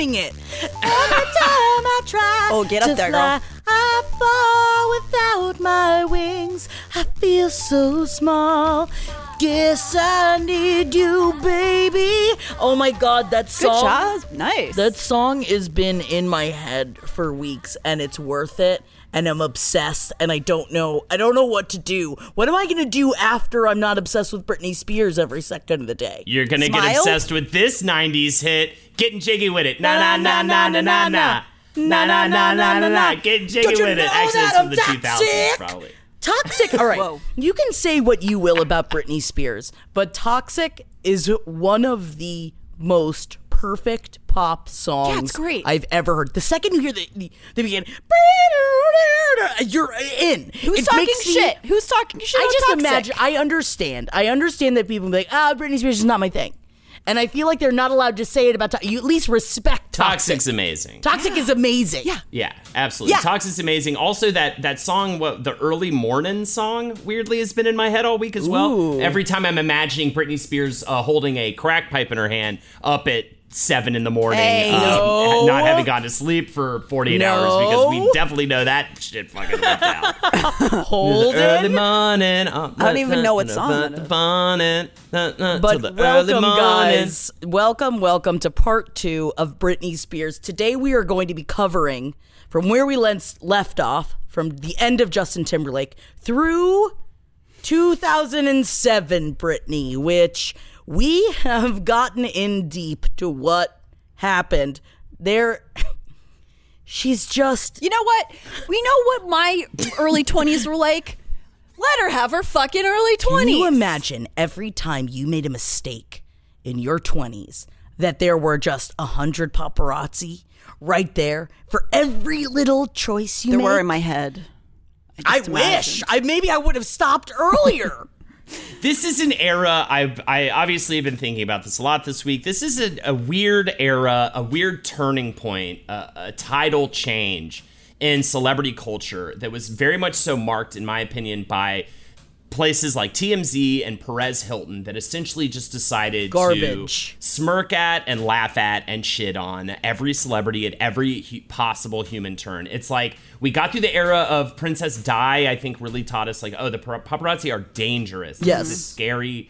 Ruining it. Every time I try. Oh, get up to there, girl. I fall without my wings. I feel so small. Guess I need you, baby. Oh my God, that Good song. job. Nice. That song has been in my head for weeks, and it's worth it. And I'm obsessed, and I don't know. I don't know what to do. What am I gonna do after I'm not obsessed with Britney Spears every second of the day? You're gonna get obsessed with this '90s hit, "Getting Jiggy with It." Na na na na na na na. Na na na na na na. Getting jiggy Don't you with it. know Actually, it's that from the I'm 2000s, toxic? probably. Toxic. All right. Whoa. You can say what you will about Britney Spears, but Toxic is one of the most perfect pop songs Yeah, it's great. I've ever heard. The second you hear the the, the beginning, you're in. Who's It talking makes me- shit? Who's talking shit? I just Toxic? imagine. I understand. I understand that people be like, "Ah, Britney Spears is not my thing," and I feel like they're not allowed to say it about. To- you at least respect Toxic. Toxic's amazing. Toxic is amazing. Yeah. Yeah, absolutely. Yeah. Toxic's amazing. Also, that that song, what the early morning song, weirdly has been in my head all week as well. Ooh. Every time I'm imagining Britney Spears uh, holding a crack pipe in her hand, up at seven in the morning, Hey. um, No. not having gone to sleep for 48 hours because we definitely know that shit fucking went down. Hold early it. morning. uh, I don't even know what song. Bonnet, uh, uh, But welcome, morning. guys. Welcome, welcome to part two of Britney Spears. Today we are going to be covering from where we left off, from the end of Justin Timberlake through 2007 Britney, which we have gotten in deep to what happened. There, she's just. You know what? We know what my early 20s were like. Let her have her fucking early 20s. Can you imagine every time you made a mistake in your 20s that there were just a hundred paparazzi right there for every little choice you There made? were in my head. I just wish. I maybe I would have stopped earlier. This is an era I've I obviously have been thinking about this a lot this week. This is a, a weird era, a weird turning point, a, a tidal change in celebrity culture that was very much so marked, in my opinion, by places like TMZ and Perez Hilton that essentially just decided Garbage. to smirk at and laugh at and shit on every celebrity at every hu- possible human turn. It's like we got through the era of Princess Di, I think really taught us like, oh, the paparazzi are dangerous. This Yes. is this scary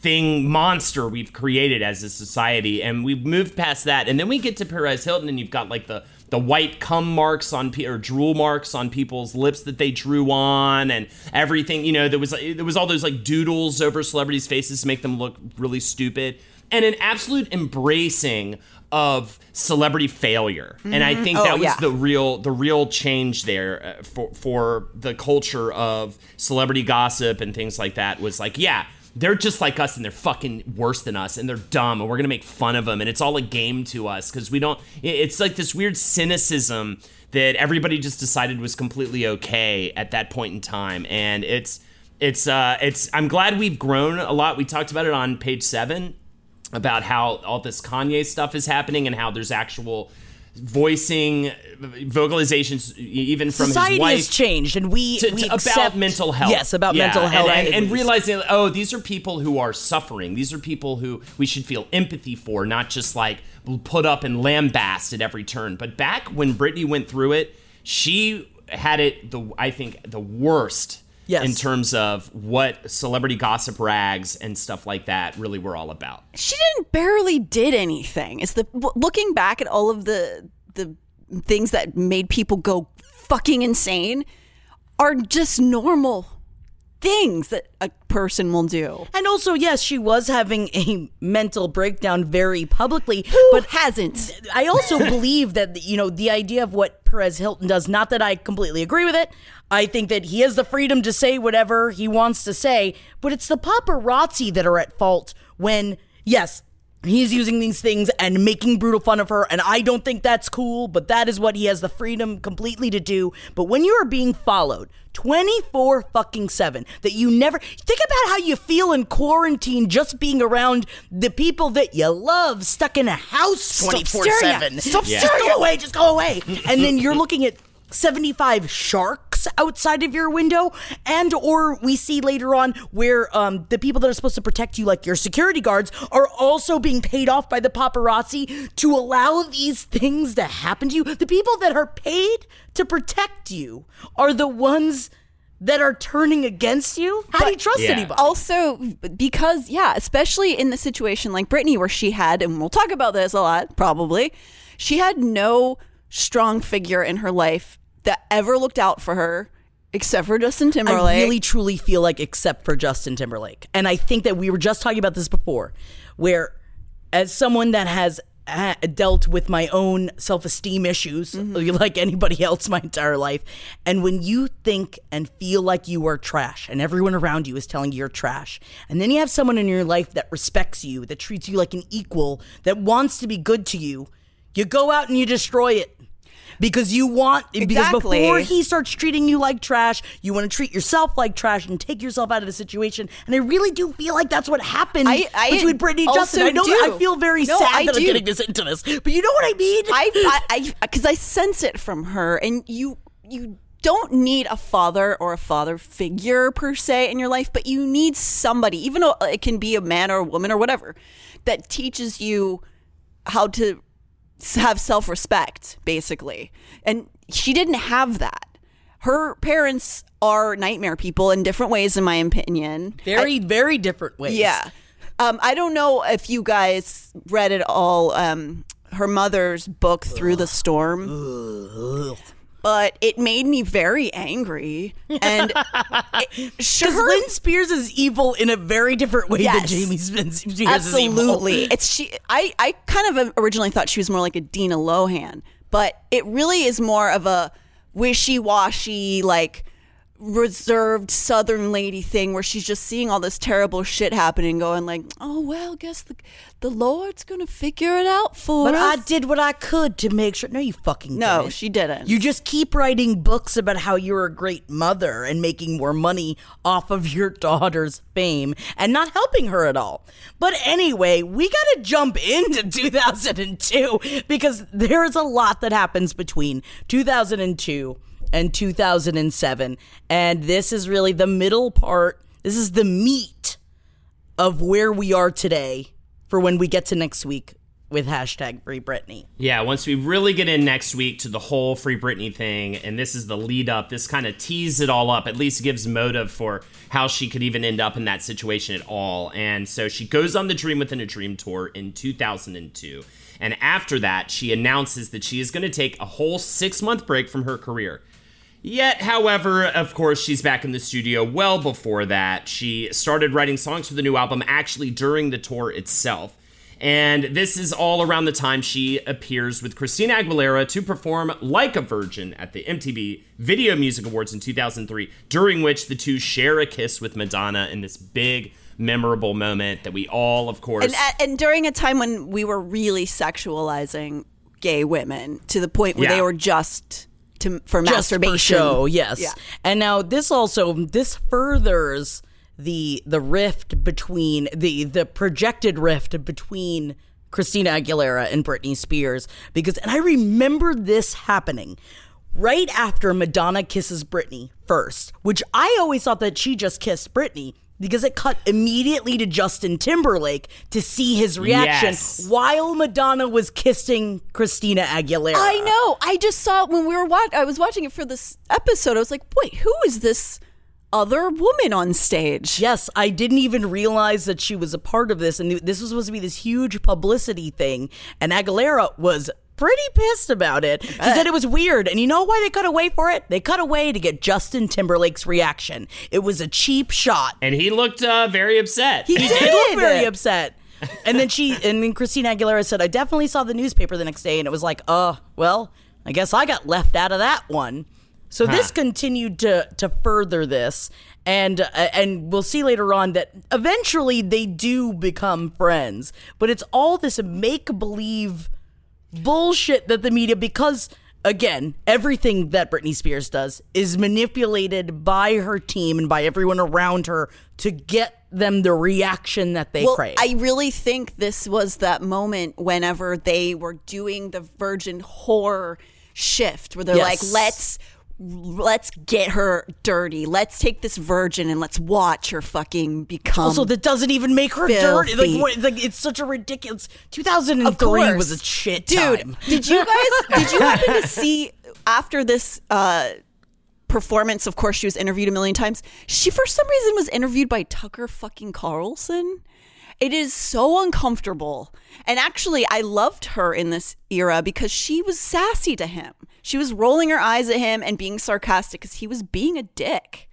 thing monster we've created as a society and we've moved past that and then we get to Perez Hilton and you've got like the the white cum marks on pe- or drool marks on people's lips that they drew on and everything you know there was there was all those like doodles over celebrities faces to make them look really stupid and an absolute embracing of celebrity failure and i think Oh, that was yeah. the real the real change there uh, for for the culture of celebrity gossip and things like that was like yeah they're just like us and they're fucking worse than us and they're dumb and we're gonna make fun of them and it's all a game to us because we don't it's like this weird cynicism that everybody just decided was completely okay at that point in time and it's it's uh it's i'm glad we've grown a lot. We talked about it on page seven about how all this Kanye stuff is happening and how there's actual voicing vocalizations even from Society his wife has changed, and we, to- we to- about accept- mental health. Yes, about Yeah, mental health, and, and It's- realizing, oh, these are people who are suffering. These are people who we should feel empathy for, not just like put up and lambast at every turn. But back when Britney went through it, she had it the I think the worst. Yes. In terms of what celebrity gossip rags and stuff like that really were all about. she didn't barely did anything. Is the looking back at all of the the things that made people go fucking insane are just normal things that a person will do. And also, yes, she was having a mental breakdown very publicly. Who but hasn't? I also believe that you know the idea of what Perez Hilton does. Not that I completely agree with it. I think that he has the freedom to say whatever he wants to say, but it's the paparazzi that are at fault when yes. He's using these things and making brutal fun of her, and I don't think that's cool, but that is what he has the freedom completely to do. But when you are being followed 24 fucking 7, that you never think about how you feel in quarantine just being around the people that you love stuck in a house Stop 24 staring 7. at- stop Just staring go away, just go away. and then you're looking at 75 sharks outside of your window and or we see later on where um, the people that are supposed to protect you like your security guards are also being paid off by the paparazzi to allow these things to happen to you. The people that are paid to protect you are the ones that are turning against you? How do you trust Yeah. anybody? Also, because yeah, especially in the situation like Britney, where she had, and we'll talk about this a lot, probably, she had no strong figure in her life that ever looked out for her, except for Justin Timberlake. I really truly feel like except for Justin Timberlake. And I think that we were just talking about this before where as someone that has uh, dealt with my own self-esteem issues like anybody else my entire life and when you think and feel like you are trash and everyone around you is telling you you're trash and then you have someone in your life that respects you that treats you like an equal that wants to be good to you you go out and you destroy it because you want because before he starts treating you like trash, you want to treat yourself like trash and take yourself out of the situation. And I really do feel like that's what happened I- I between Britney and Justin. I know do. I feel very No, sad I that I'm getting this into this, but you know what I mean. I, I, because I, sense it from her, and you, you don't need a father or a father figure per se in your life, but you need somebody, even though it can be a man or a woman or whatever, that teaches you how to have self respect, basically. And she didn't have that. Her parents are nightmare people in different ways, in my opinion. very, very different ways. Yeah. Um, I don't know if you guys read it all. Um, her mother's book, Through the Storm. But it made me very angry. And it, Because Lynn Spears is evil in a very different way than Jamie Spears is evil. absolutely. It's she. I I kind of uh, originally thought she was more like a Dina Lohan, but it really is more of a wishy-washy, like reserved southern lady thing where she's just seeing all this terrible shit happening going like oh well guess the, the lord's gonna figure it out for But I did what I could to make sure. No, you fucking no didn't. she didn't You just keep writing books about how you're a great mother and making more money off of your daughter's fame and not helping her at all. But anyway, we got to jump into 2002 because there's a lot that happens between 2002 and 2007. And this is really the middle part. This is the meat of where we are today for when we get to next week with hashtag Free Britney. Yeah, once we really get in next week to the whole Free Britney thing, and this is the lead up, this kind of tees it all up, at least gives motive for how she could even end up in that situation at all. And so she goes on the Dream Within a Dream tour in 2002. And after that, she announces that she is going to take a whole six month break from her career. Yet, however, of course, she's back in the studio well before that. She started writing songs for the new album actually during the tour itself. And this is all around the time she appears with Christina Aguilera to perform Like a Virgin at the MTV Video Music Awards in 2003, during which the two share a kiss with Madonna in this big, memorable moment that we all, of course. and, uh, and during a time when we were really sexualizing gay women to the point where Yeah. they were just to for just masturbation for show yes Yeah. and now this also this furthers the the rift between the the projected rift between Christina Aguilera and Britney Spears because and I remember this happening right after Madonna kisses Britney first, which I always thought that she just kissed Britney because it cut immediately to Justin Timberlake to see his reaction Yes. while Madonna was kissing Christina Aguilera. I know. I just saw it when we were watching. I was watching it for this episode. I was like, wait, who is this other woman on stage? Yes, I didn't even realize that she was a part of this, and this was supposed to be this huge publicity thing. And Aguilera was pretty pissed about it. She said it was weird, and you know why they cut away for it? They cut away to get Justin Timberlake's reaction. It was a cheap shot. And he looked uh, very upset. He did look very upset. And then she, and then Christina Aguilera said, "I definitely saw the newspaper the next day, and it was like, oh, well, I guess I got left out of that one." So this continued to to further this, and uh, and we'll see later on that eventually they do become friends, but it's all this make believe bullshit that the media because again everything that Britney Spears does is manipulated by her team and by everyone around her to get them the reaction that they well, crave. I really think this was that moment whenever they were doing the virgin horror shift where they're Yes. like, let's let's get her dirty. Let's take this virgin and let's watch her fucking become also, that doesn't even make her dirty. Like, what, like it's such a ridiculous. 2003 was a shit Dude, time. did you guys did you happen to see after this uh performance, of course she was interviewed a million times. She for some reason was interviewed by Tucker fucking Carlson. It is so uncomfortable. And actually I loved her in this era because she was sassy to him. She was rolling her eyes at him and being sarcastic because he was being a dick.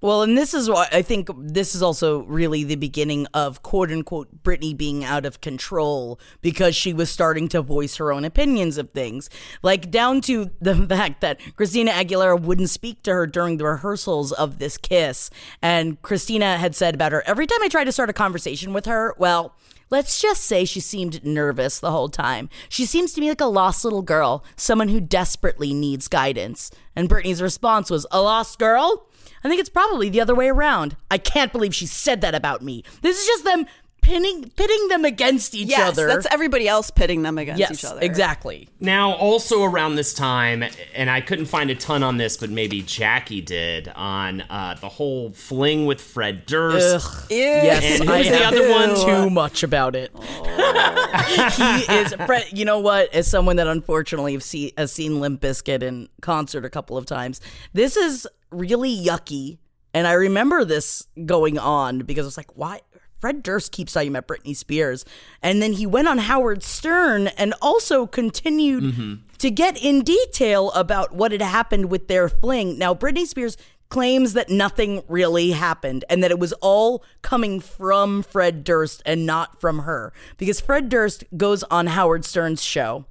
Well, and this is why I think this is also really the beginning of quote unquote Britney being out of control because she was starting to voice her own opinions of things. Like down to the fact that Christina Aguilera wouldn't speak to her during the rehearsals of this kiss. And Christina had said about her, every time I tried to start a conversation with her, well, Let's just say she seemed nervous the whole time. She seems to me like a lost little girl, someone who desperately needs guidance. And Britney's response was, A lost girl? I think it's probably the other way around. I can't believe she said that about me. This is just them pinning pitting them against each yes, other. that's everybody else pitting them against yes, each other. exactly. Now, also around this time, and I couldn't find a ton on this, but maybe Jackie did on uh, the whole fling with Fred Durst. Ugh. Yes, Yes, And I who's the have other one? Too much about it. he is Fred. You know what? As someone that unfortunately have see, has seen Limp Bizkit in concert a couple of times, this is really yucky. And I remember this going on because I was like, why? Fred Durst keeps talking about Britney Spears. And then he went on Howard Stern and also continued mm-hmm. to get in detail about what had happened with their fling. Now, Britney Spears claims that nothing really happened and that it was all coming from Fred Durst and not from her. Because Fred Durst goes on Howard Stern's show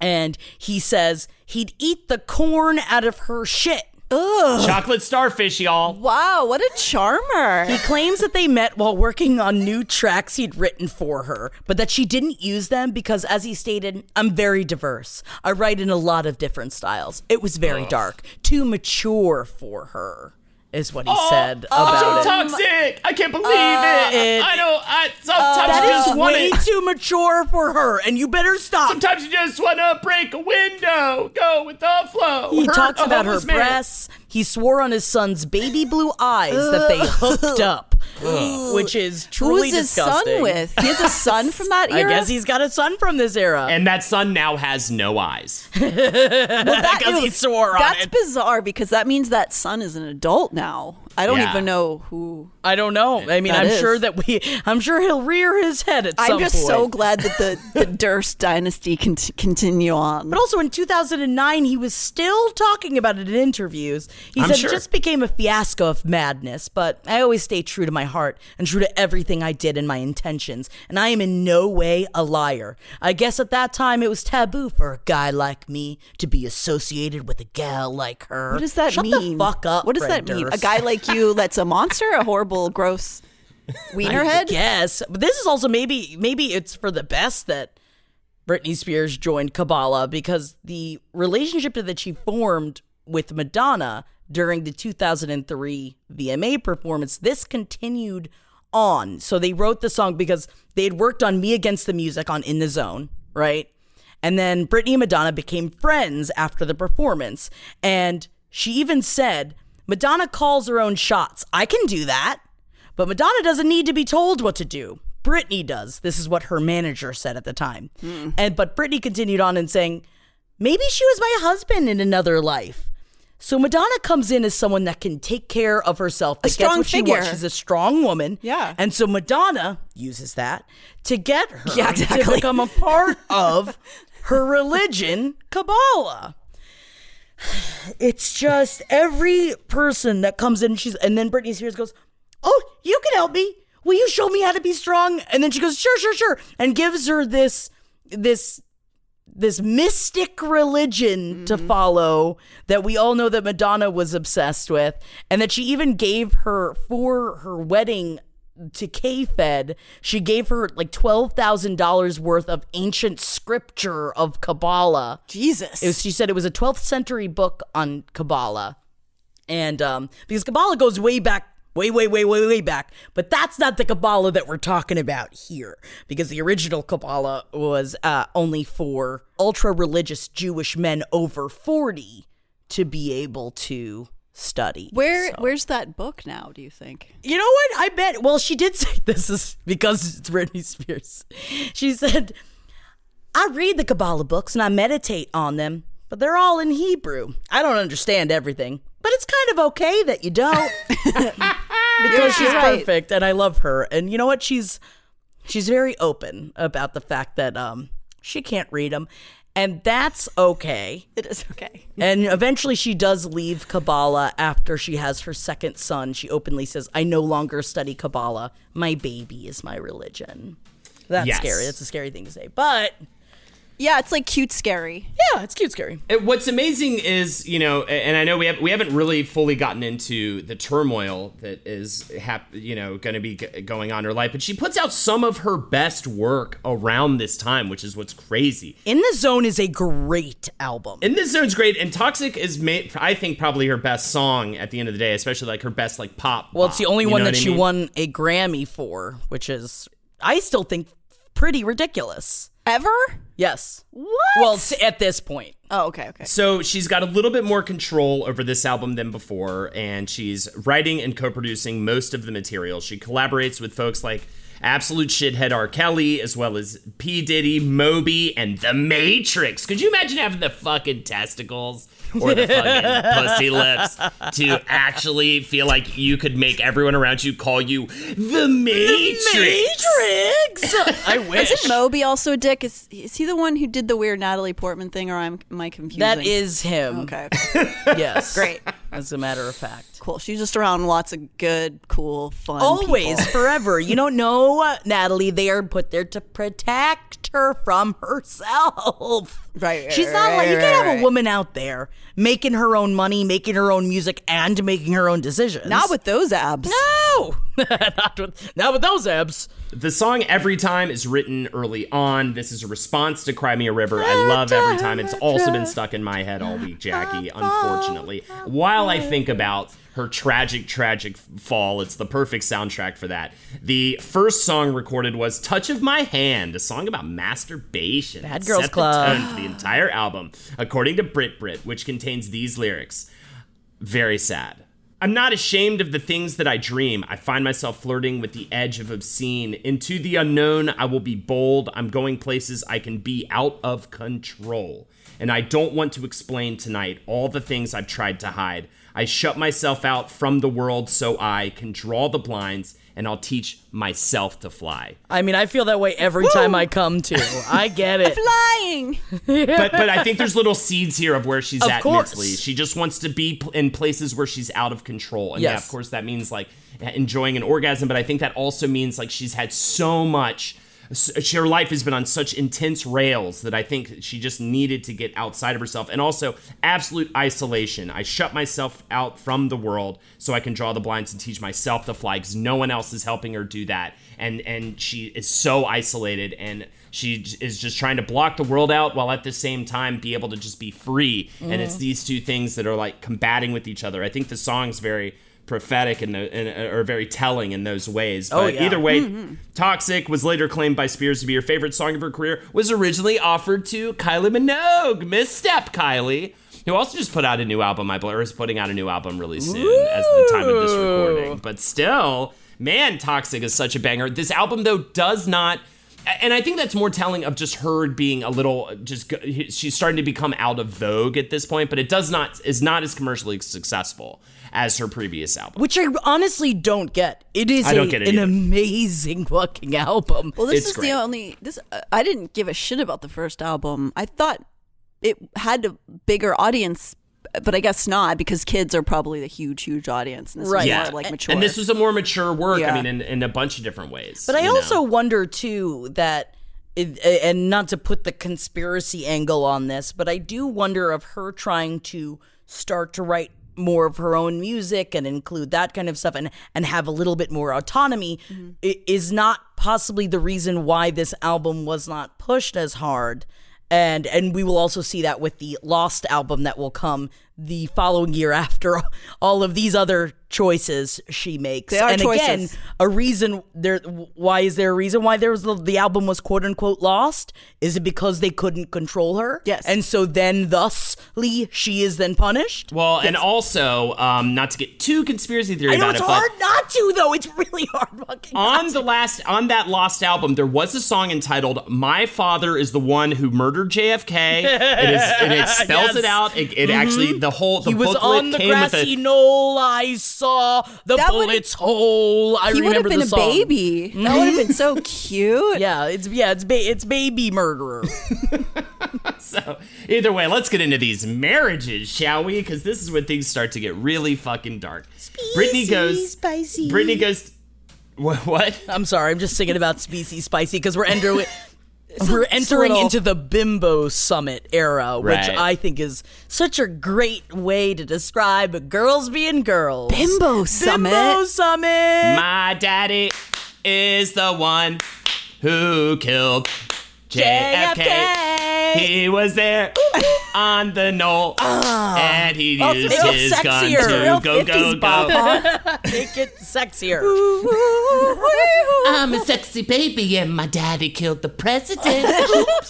and he says he'd eat the corn out of her shit. Chocolate starfish, y'all. Wow, what a charmer. He claims that they met while working on new tracks he'd written for her, but that she didn't use them because, as he stated, I'm very diverse. I write in a lot of different styles. It was very dark, too mature for her, is what he oh, said I'm about so it. toxic. I can't believe it. it- I don't. I, sometimes uh, That you is just want way to. too mature for her, and you better stop. Sometimes you just want to break a window. Go with the flow. He Hurt talks about her man. breasts. He swore on his son's baby blue eyes that they hooked up, which is Who truly is his disgusting. son with? He has a son from that I era. guess he's got a son from this era. And that son now has no eyes. that, because he swore on That's it. bizarre because that means that son is an adult now. I don't Yeah. even know who. I don't know. I mean, I'm is. sure that we. I'm sure he'll rear his head at some point. I'm just so glad that the, the Durst dynasty can t- continue on. But also in 2009, he was still talking about it in interviews. He I'm said sure. it just became a fiasco of madness, but I always stay true to my heart and true to everything I did and my intentions, and I am in no way a liar. I guess at that time it was taboo for a guy like me to be associated with a gal like her. what does that Shut mean? the fuck up. What does Fred that mean? A guy like you that's a monster, a horrible, gross wienerhead? Yes, but this is also maybe maybe it's for the best that Britney Spears joined Kabbalah because the relationship that she formed with Madonna during the 2003 VMA performance this continued on. So they wrote the song because they had worked on Me Against the Music on In the Zone, right? And then Britney and Madonna became friends after the performance. And she even said, Madonna calls her own shots. I can do that. But Madonna doesn't need to be told what to do. Britney does. This is what her manager said at the time. Hmm. And but Britney continued on and saying, maybe she was my husband in another life. So Madonna comes in as someone that can take care of herself, A strong what she figure. She's a strong woman. Yeah. And so Madonna uses that to get her Yeah, to become a part of her religion, Kabbalah. It's just every person that comes in, she's and then Britney Spears goes, "Oh, you can help me. Will you show me how to be strong?" And then she goes, "Sure, sure, sure," and gives her this this this mystic religion to mm-hmm. follow that we all know that Madonna was obsessed with, and that she even gave her for her wedding to K-Fed, she gave her like twelve thousand dollars worth of ancient scripture of Kabbalah. Jesus. It was, she said it was a 12th century book on Kabbalah. And um, because Kabbalah goes way back, way, way, way, way, way back. But that's not the Kabbalah that we're talking about here. Because the original Kabbalah was uh, only for ultra religious Jewish men over 40 to be able to study. Where So- where's that book now, do you think? you know what? I bet. Well, she did say this is because it's Britney Spears. She said, I read the Kabbalah books and I meditate on them, but they're all in Hebrew. I don't understand everything, but it's kind of okay that you don't. because she's right. perfect and I love her. And you know what? She's she's very open about the fact that um she can't read them. And that's okay. It is okay. And eventually she does leave Kabbalah after she has her second son. She openly says, I no longer study Kabbalah. My baby is my religion. That's Yes. scary. That's a scary thing to say. But Yeah, it's like cute scary. yeah, it's cute scary. Uh, What's amazing is, you know, and I know we have we haven't really fully gotten into the turmoil that is, hap- you know, going to be g- going on in her life, but she puts out some of her best work around this time, which is what's crazy. In the Zone is a great album. And this zone's great, and Toxic is, made, I think, probably her best song at the end of the day, especially like her best like pop. well, it's the only you one that she mean? won a Grammy for, which is, I still think, pretty ridiculous. Ever? Yes. What? Well, s- at this point. Oh, okay, okay. So she's got a little bit more control over this album than before, and she's writing and co-producing most of the material. She collaborates with folks like Absolute Shithead R. Kelly, as well as P. Diddy, Moby, and The Matrix. Could you imagine having the fucking testicles or the fucking pussy lips to actually feel like you could make everyone around you call you The Matrix? Matrix! I wish. Isn't Moby also a dick? Is is he the one who did the weird Natalie Portman thing, or am, am I confusing? That is him. okay. okay. Yes. Great. As a matter of fact. cool. She's just around lots of good, cool, fun. Always, people. forever. You don't know, uh, Natalie. They are put there to protect her from herself. Right, right, She's not like you right, can't have right. a woman out there making her own money, making her own music, and making her own decisions. Not with those abs. no, not with not with those abs. The song Every Time is written early on. This is a response to Cry Me a River. I love Every Time. It's also been stuck in my head all week, Jackie, unfortunately. While I think about her tragic, tragic fall, it's the perfect soundtrack for that. The first song recorded was Touch of My Hand, a song about masturbation. Bad Girls set the Club. tone for the entire album, according to Brit Brit, which contains these lyrics. Very sad. I'm not ashamed of the things that I dream. I find myself flirting with the edge of obscene. Into the unknown, I will be bold. I'm going places I can be out of control. And I don't want to explain tonight all the things I've tried to hide. I shut myself out from the world so I can draw the blinds and I'll teach myself to fly. I mean, I feel that way every time I come to. I get it. Flying. but but I think there's little seeds here of where she's Of at course. mentally. She just wants to be in places where she's out of control. And yeah, of course that means like enjoying an orgasm, but I think that also means like she's had so much her life has been on such intense rails that I think she just needed to get outside of herself and also absolute isolation. I shut myself out from the world so I can draw the blinds and teach myself to fly because no one else is helping her do that. And and she is so isolated and she is just trying to block the world out while at the same time be able to just be free. And it's mm-hmm. these two things that are like combating with each other. I think the song's very prophetic and uh, or very telling in those ways. Oh, but Oh, yeah. either way, mm-hmm. "Toxic" was later claimed by Spears to be her favorite song of her career. Was originally offered to Kylie Minogue, misstep Kylie. Who also just put out a new album? I believe is putting out a new album really soon, as the time of this recording. But still, man, "Toxic" is such a banger. This album, though, does not and I think that's more telling of just her being a little uh, just she's starting to become out of vogue at this point, but it does not is not as commercially successful as her previous album. Which I honestly don't get. It is I don't a- get it an either. amazing fucking album. Well, this It's is great. the only this. Uh, I didn't give a shit about the first album. I thought it had a bigger audience, but I guess not because kids are probably the huge, huge audience. And this Right. was Yeah, more like mature. and this was a more mature work. Yeah. I mean, in, in a bunch of different ways. But I you know? also wonder too that, it, and not to put the conspiracy angle on this, but I do wonder of her trying to start to write more of her own music and include that kind of stuff and and have a little bit more autonomy mm-hmm. i- is not possibly the reason why this album was not pushed as hard. And and we will also see that with the lost album that will come the following year after all of these other choices she makes. They are and again a reason there why is there a reason why there was the, the album was quote unquote lost? Is it because they couldn't control her? Yes. and so then thusly she is then punished? Well, and also, um, not to get too conspiracy theory i know about it's it, but hard not to though. It's really hard fucking not on to. the last on that lost album there was a song entitled my father is the one who murdered jfk it is, and it spells Yes. it out. It, it actually the whole the he was booklet on the came with grassy a knoll. I saw the That would- bullets hole. I he would have remember been the a song. baby. That would have been so cute. Yeah, it's yeah, it's ba- it's baby murderer. so either way let's get into these marriages shall we because this is when things start to get really fucking dark britney goes spicy. britney goes what, what? I'm sorry, I'm just singing about species spicy because we're entering we're entering little- into the bimbo summit era, which Right. I think is such a great way to describe girls being girls. Bimbo Summit. Bimbo summit. my daddy is the one who killed JFK. JFK. He was there on the knoll, ah. and he Oh, used make it his gun to Real go, go, 50s bop, go. huh? Make it sexier. I'm a sexy baby, and my daddy killed the president.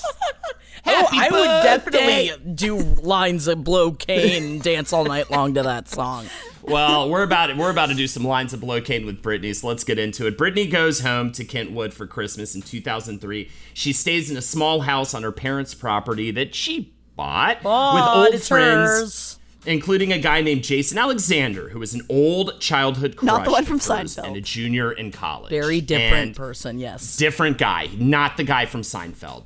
Oh, I would definitely do lines of blow cane and dance all night long to that song. well, we're about we're about to do some lines of blockade with Britney, so let's get into it. Britney goes home to Kentwood for Christmas in 2003. She stays in a small house on her parents' property that she bought But with old it's friends. hers. Including a guy named Jason Alexander, who was an old childhood crush Not the one from Seinfeld. and a junior in college. Very different And person, yes. different guy, not the guy from Seinfeld,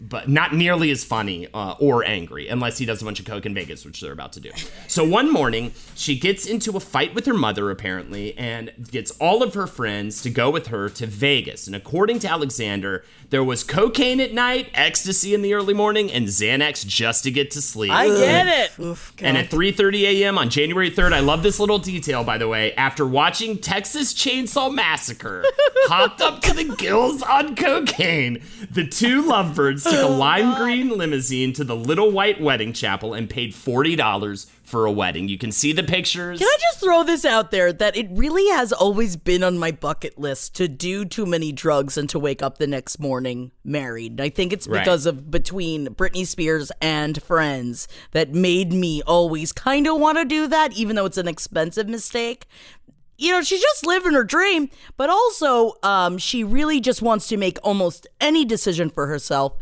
but not nearly as funny uh, or angry, unless he does a bunch of coke in Vegas, which they're about to do. So one morning, she gets into a fight with her mother, apparently, and gets all of her friends to go with her to Vegas. And according to Alexander, there was cocaine at night, ecstasy in the early morning, and Xanax just to get to sleep. I get it. And at 3:30 a.m. on January 3rd, I love this little detail by the way. After watching Texas Chainsaw Massacre, hopped up to the gills on cocaine, the two lovebirds took a oh, lime green limousine to the Little White Wedding Chapel and paid $40 for a wedding. You can see the pictures. Can I just throw this out there that it really has always been on my bucket list to do too many drugs and to wake up the next morning married. I think it's Right. because of between Britney Spears and Friends that made me always kind of want to do that, even though it's an expensive mistake. You know, she's just living her dream, but also um, she really just wants to make almost any decision for herself,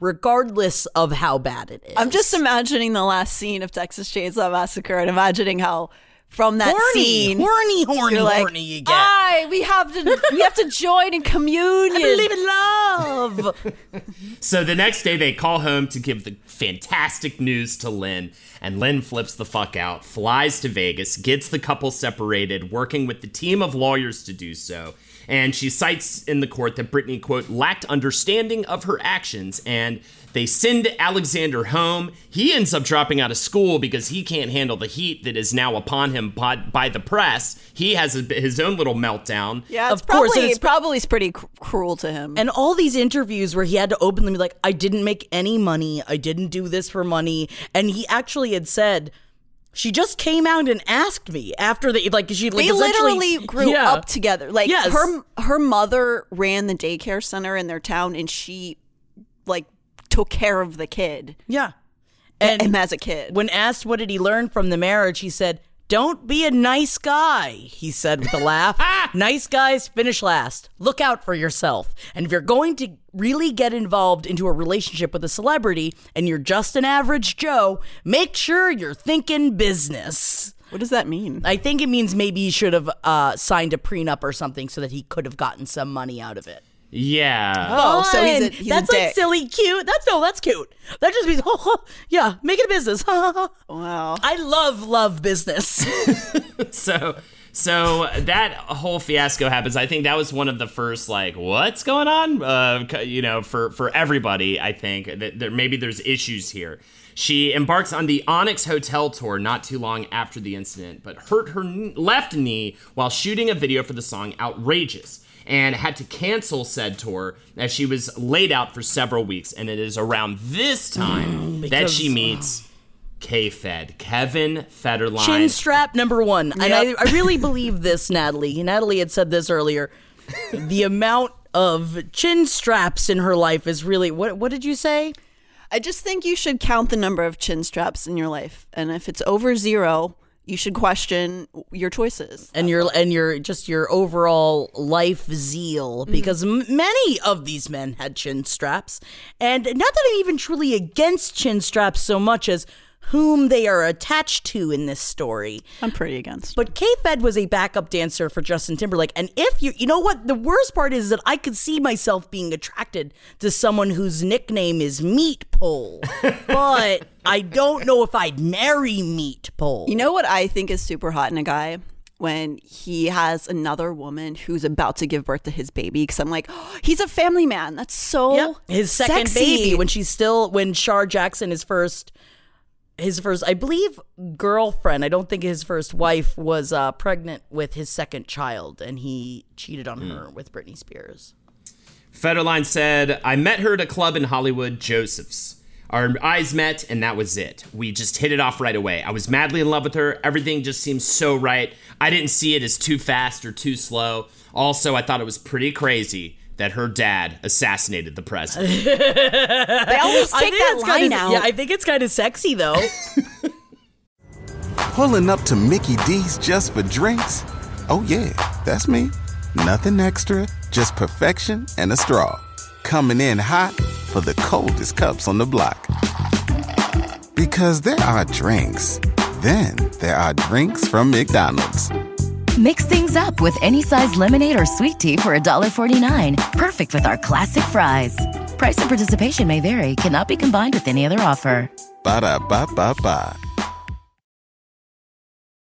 regardless of how bad it is. I'm just imagining the last scene of Texas Chainsaw Massacre and imagining how from that horny, scene horny, horny, you're like, horny. You get. "Aye, we have to we have to join in communion. I believe in love. So the next day, they call home to give the fantastic news to Lynn, and Lynn flips the fuck out, flies to Vegas, gets the couple separated, working with the team of lawyers to do so. And she cites in the court that Britney, quote, lacked understanding of her actions, and they send Alexander home. He ends up dropping out of school because he can't handle the heat that is now upon him by, by the press. He has a, his own little meltdown. Yeah, it's Of course, probably and it's- probably is pretty cr- cruel to him. And all these interviews where he had to openly be like, I didn't make any money. I didn't do this for money. And he actually had said, She just came out and asked me after they like she like they literally grew Yeah. up together. Like Yes. her her mother ran the daycare center in their town, and she like took care of the kid. Yeah, and him as a kid. When asked what did he learn from the marriage, he said, "Don't be a nice guy." He said with a laugh. nice guys finish last. Look out for yourself. And if you're going to really get involved into a relationship with a celebrity and you're just an average Joe, make sure you're thinking business. What does that mean? I think it means maybe he should have uh, signed a prenup or something so that he could have gotten some money out of it. Yeah. Oh, so he's a- Fun. he's a that's like dick. silly cute. That's no, that's cute. That just means yeah, make it a business. wow. I love love business. so so that whole fiasco happens i think that was one of the first like what's going on uh, you know for for everybody i think that there maybe there's issues here she embarks on the onyx hotel tour not too long after the incident but hurt her kn- left knee while shooting a video for the song outrageous and had to cancel said tour as she was laid out for several weeks and it is around this time mm, that because- she meets K-Fed, Kevin Federline. Chin strap number one. And I, I really believe this, Natalie. Natalie had said this earlier. the amount of chin straps in her life is really what what did you say? I just think you should count the number of chin straps in your life, and if it's over zero, you should question your choices. and your and your just your overall life zeal. Mm-hmm. Because m- many of these men had chin straps. And not that i'm even truly against chin straps so much as whom they are attached to in this story I'm pretty against. but k-fed was a backup dancer for justin timberlake and if you you know what the worst part is that i could see myself being attracted to someone whose nickname is meat pole but i don't know if i'd marry meat pole You know what I think is super hot in a guy? When he has another woman who's about to give birth to his baby, because I'm like, oh, he's a family man. That's so Yep. His second sexy. baby when she's still when Shar Jackson is first his first I believe girlfriend, I don't think his first wife was uh, pregnant with his second child and he cheated on her with Britney Spears. Federline said, I met her at a club in Hollywood, Joseph's. Our eyes met, and that was it. We just hit it off right away. I was madly in love with her. Everything just seemed so right. I didn't see it as too fast or too slow. Also, I thought it was pretty crazy that her dad assassinated the president. They always take that line kinda, out. Yeah, I think it's kind of sexy though. Pulling up to Mickey D's just for drinks? Oh, yeah, that's me. Nothing extra, just perfection and a straw. Coming in hot for the coldest cups on the block. Because there are drinks, then there are drinks from McDonald's. Mix things up with any size lemonade or sweet tea for $1.49. Perfect with our classic fries. Price and participation may vary, cannot be combined with any other offer. Ba da ba ba ba.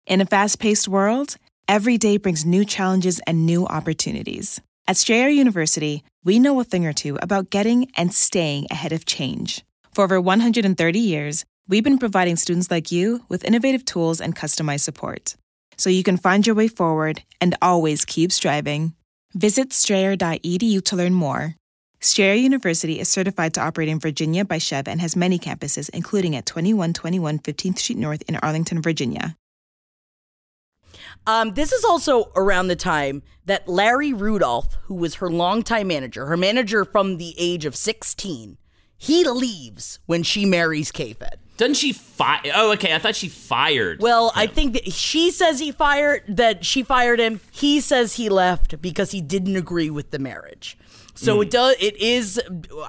In a fast paced world, every day brings new challenges and new opportunities. At Strayer University, we know a thing or two about getting and staying ahead of change. For over 130 years, we've been providing students like you with innovative tools and customized support so you can find your way forward and always keep striving. Visit strayer.edu to learn more. Strayer University is certified to operate in Virginia by SCHEV and has many campuses, including at 2121 15th Street North in Arlington, Virginia. Um, this is also around the time that Larry Rudolph, who was her longtime manager, her manager from the age of 16, he leaves when she marries K-Fed. Doesn't she fire? Oh, okay. I thought she fired. Well, I think that she says he fired that she fired him. He says he left because he didn't agree with the marriage. So hmm. it does it is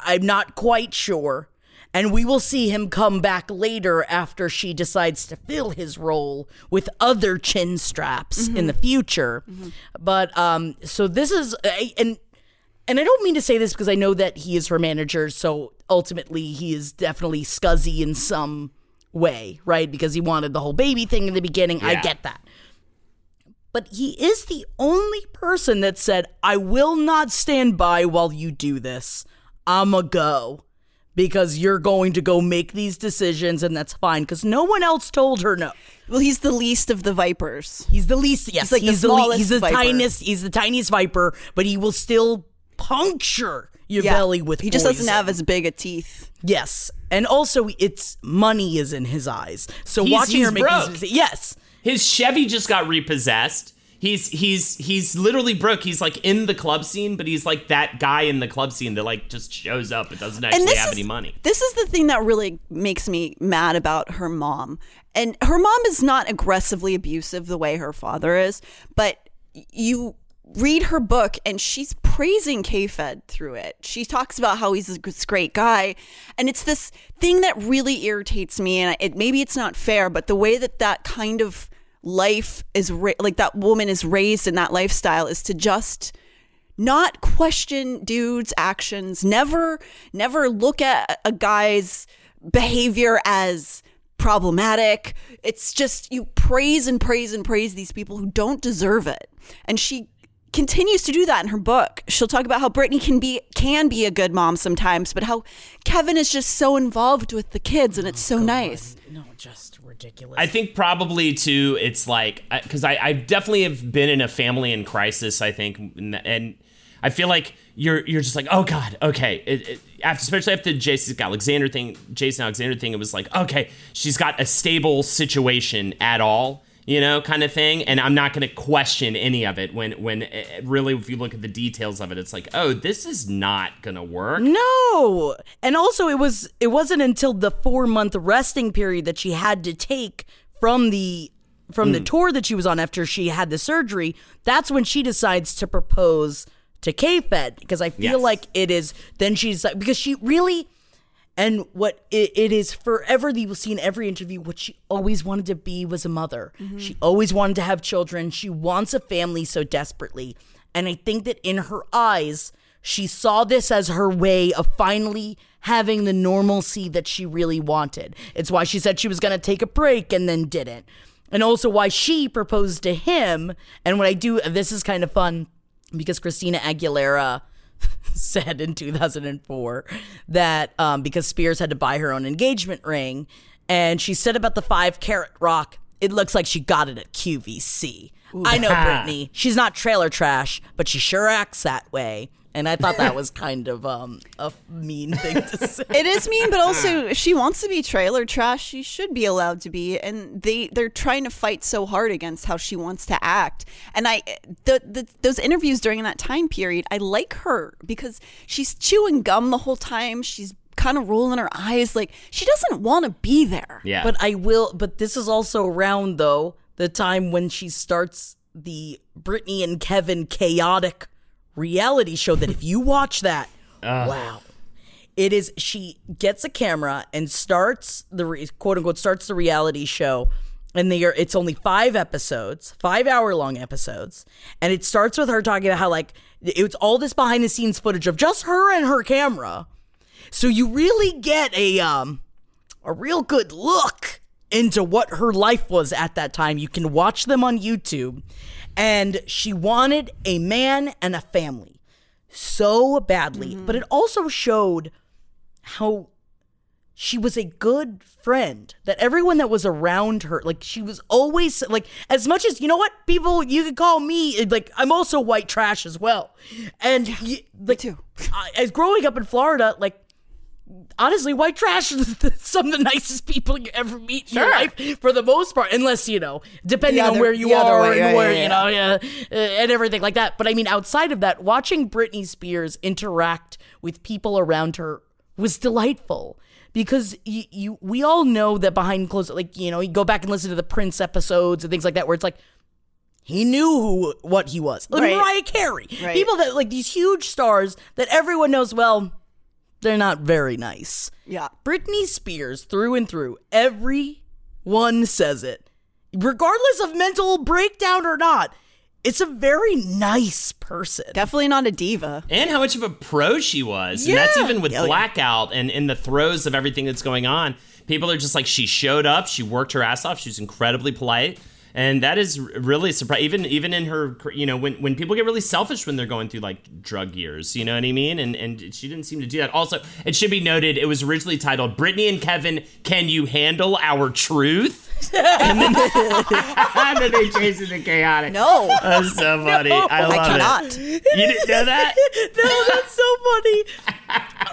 I'm not quite sure. And we will see him come back later after she decides to fill his role with other chin straps mm-hmm. in the future. Mm-hmm. But um so this is and and I don't mean to say this because I know that he is her manager, so ultimately he is definitely scuzzy in some way, right? Because he wanted the whole baby thing in the beginning. I get that. But he is the only person that said, I will not stand by while you do this. I'm a go. Because you're going to go make these decisions, and that's fine. Because no one else told her no. Well, he's the least of the vipers. He's the least. Yes, He's like the le- smallest he's the viper. tiniest. He's the tiniest viper, but he will still puncture your Yeah. belly with He just doesn't have as big a teeth. Yes, and also it's money is in his eyes. So He's- watching he's her make broke. these yes, His Chevy just got repossessed. He's he's he's literally broke. He's like in the club scene, but he's like that guy in the club scene that like just shows up and doesn't actually this have is- any money. This is the thing that really makes me mad about her mom. And her mom is not aggressively abusive the way her father is, but you read her book and she's praising K-Fed through it. She talks about how he's this great guy, and it's this thing that really irritates me. And it maybe it's not fair, but the way that that kind of life is ra- like that woman is raised in that lifestyle is to just not question dudes actions never never look at a guy's behavior as problematic it's just you praise and praise and praise these people who don't deserve it and she continues to do that in her book she'll talk about how britney can be can be a good mom sometimes but how kevin is just so involved with the kids and it's so nice no, just ridiculous. I think probably too. It's like because I, I definitely have been in a family in crisis. I think, and, and I feel like you're you're just like, oh god, okay. It, it, after, especially after the Jason Alexander thing, Jason Alexander thing, it was like, okay, she's got a stable situation at all, you know, kind of thing, and I'm not going to question any of it. When when uh, really, if you look at the details of it, it's like, oh, this is not going to work. No. And also it was it wasn't until the 4 month resting period that she had to take from the from the Mm. tour that she was on after she had the surgery. That's when she decides to propose to K-Fed because I feel Yes. like it is then she's like because she really and what it, it is forever that you will see in every interview what she always wanted to be was a mother. Mm-hmm. She always wanted to have children. She wants a family so desperately. And i think that in her eyes she saw this as her way of finally having the normalcy that she really wanted. It's why she said she was going to take a break and then didn't. And also why she proposed to him. And what i do this is kind of fun because christina aguilera said in 2004 that um, because Spears had to buy her own engagement ring, and she said about the five carat rock, it looks like she got it at QVC. I know Britney. She's not trailer trash, but she sure acts that way. And I thought that was kind of um, a mean thing to say. it is mean, but also if she wants to be trailer trash. She should be allowed to be, and they they're trying to fight so hard against how she wants to act. And I, the, the those interviews during that time period, I like her because she's chewing gum the whole time. She's kind of rolling her eyes, like she doesn't want to be there. Yeah. But I will. But this is also around though the time when she starts the Britney and Kevin chaotic reality show. That if you watch that, wow, it is. She gets a camera and starts the re- quote unquote starts the reality show. And they are, it's only five episodes, five hour long episodes. And it starts with her talking about how, like, it's all this behind the scenes footage of just her and her camera. So you really get a um a real good look into what her life was at that time. You can watch them on YouTube. And she wanted a man and a family so badly, mm-hmm. but it also showed how she was a good friend that everyone that was around her like she was always like as much as you know what people you could call me eh, like i'm also white trash as well and you, like too. I- as growing up in florida like honestly white trash is some of the nicest people you ever meet in your life for the most part unless you know depending The on where you are way, and yeah, where yeah, you know yeah uh, and everything like that. But i mean outside of that watching britney spears interact with people around her was delightful. Because you, you we all know that behind closed like you know you go back and listen to the prince episodes and things like that where it's like he knew who what he was. Like Right. mariah carey. Right. people that like these huge stars that everyone knows well they're not very nice Yeah. Britney Spears through and through. Everyone says it. Regardless of mental breakdown or not, it's a very nice person. Definitely not a diva. and how much of a pro she was. And that's even with yeah. Blackout and in the throes of everything that's going on. People are just like, she showed up, she worked her ass off, she was incredibly polite. And that is really surprising. Even even in her, you know, when when people get really selfish when they're going through like drug years, you know what I mean? And and she didn't seem to do that. Also, it should be noted, it was originally titled "Britney and Kevin, Can You Handle Our Truth?" and, then, and then they changed it to chaotic. No. That's so funny. No, I love I cannot. it. You didn't know that? no, that's so funny.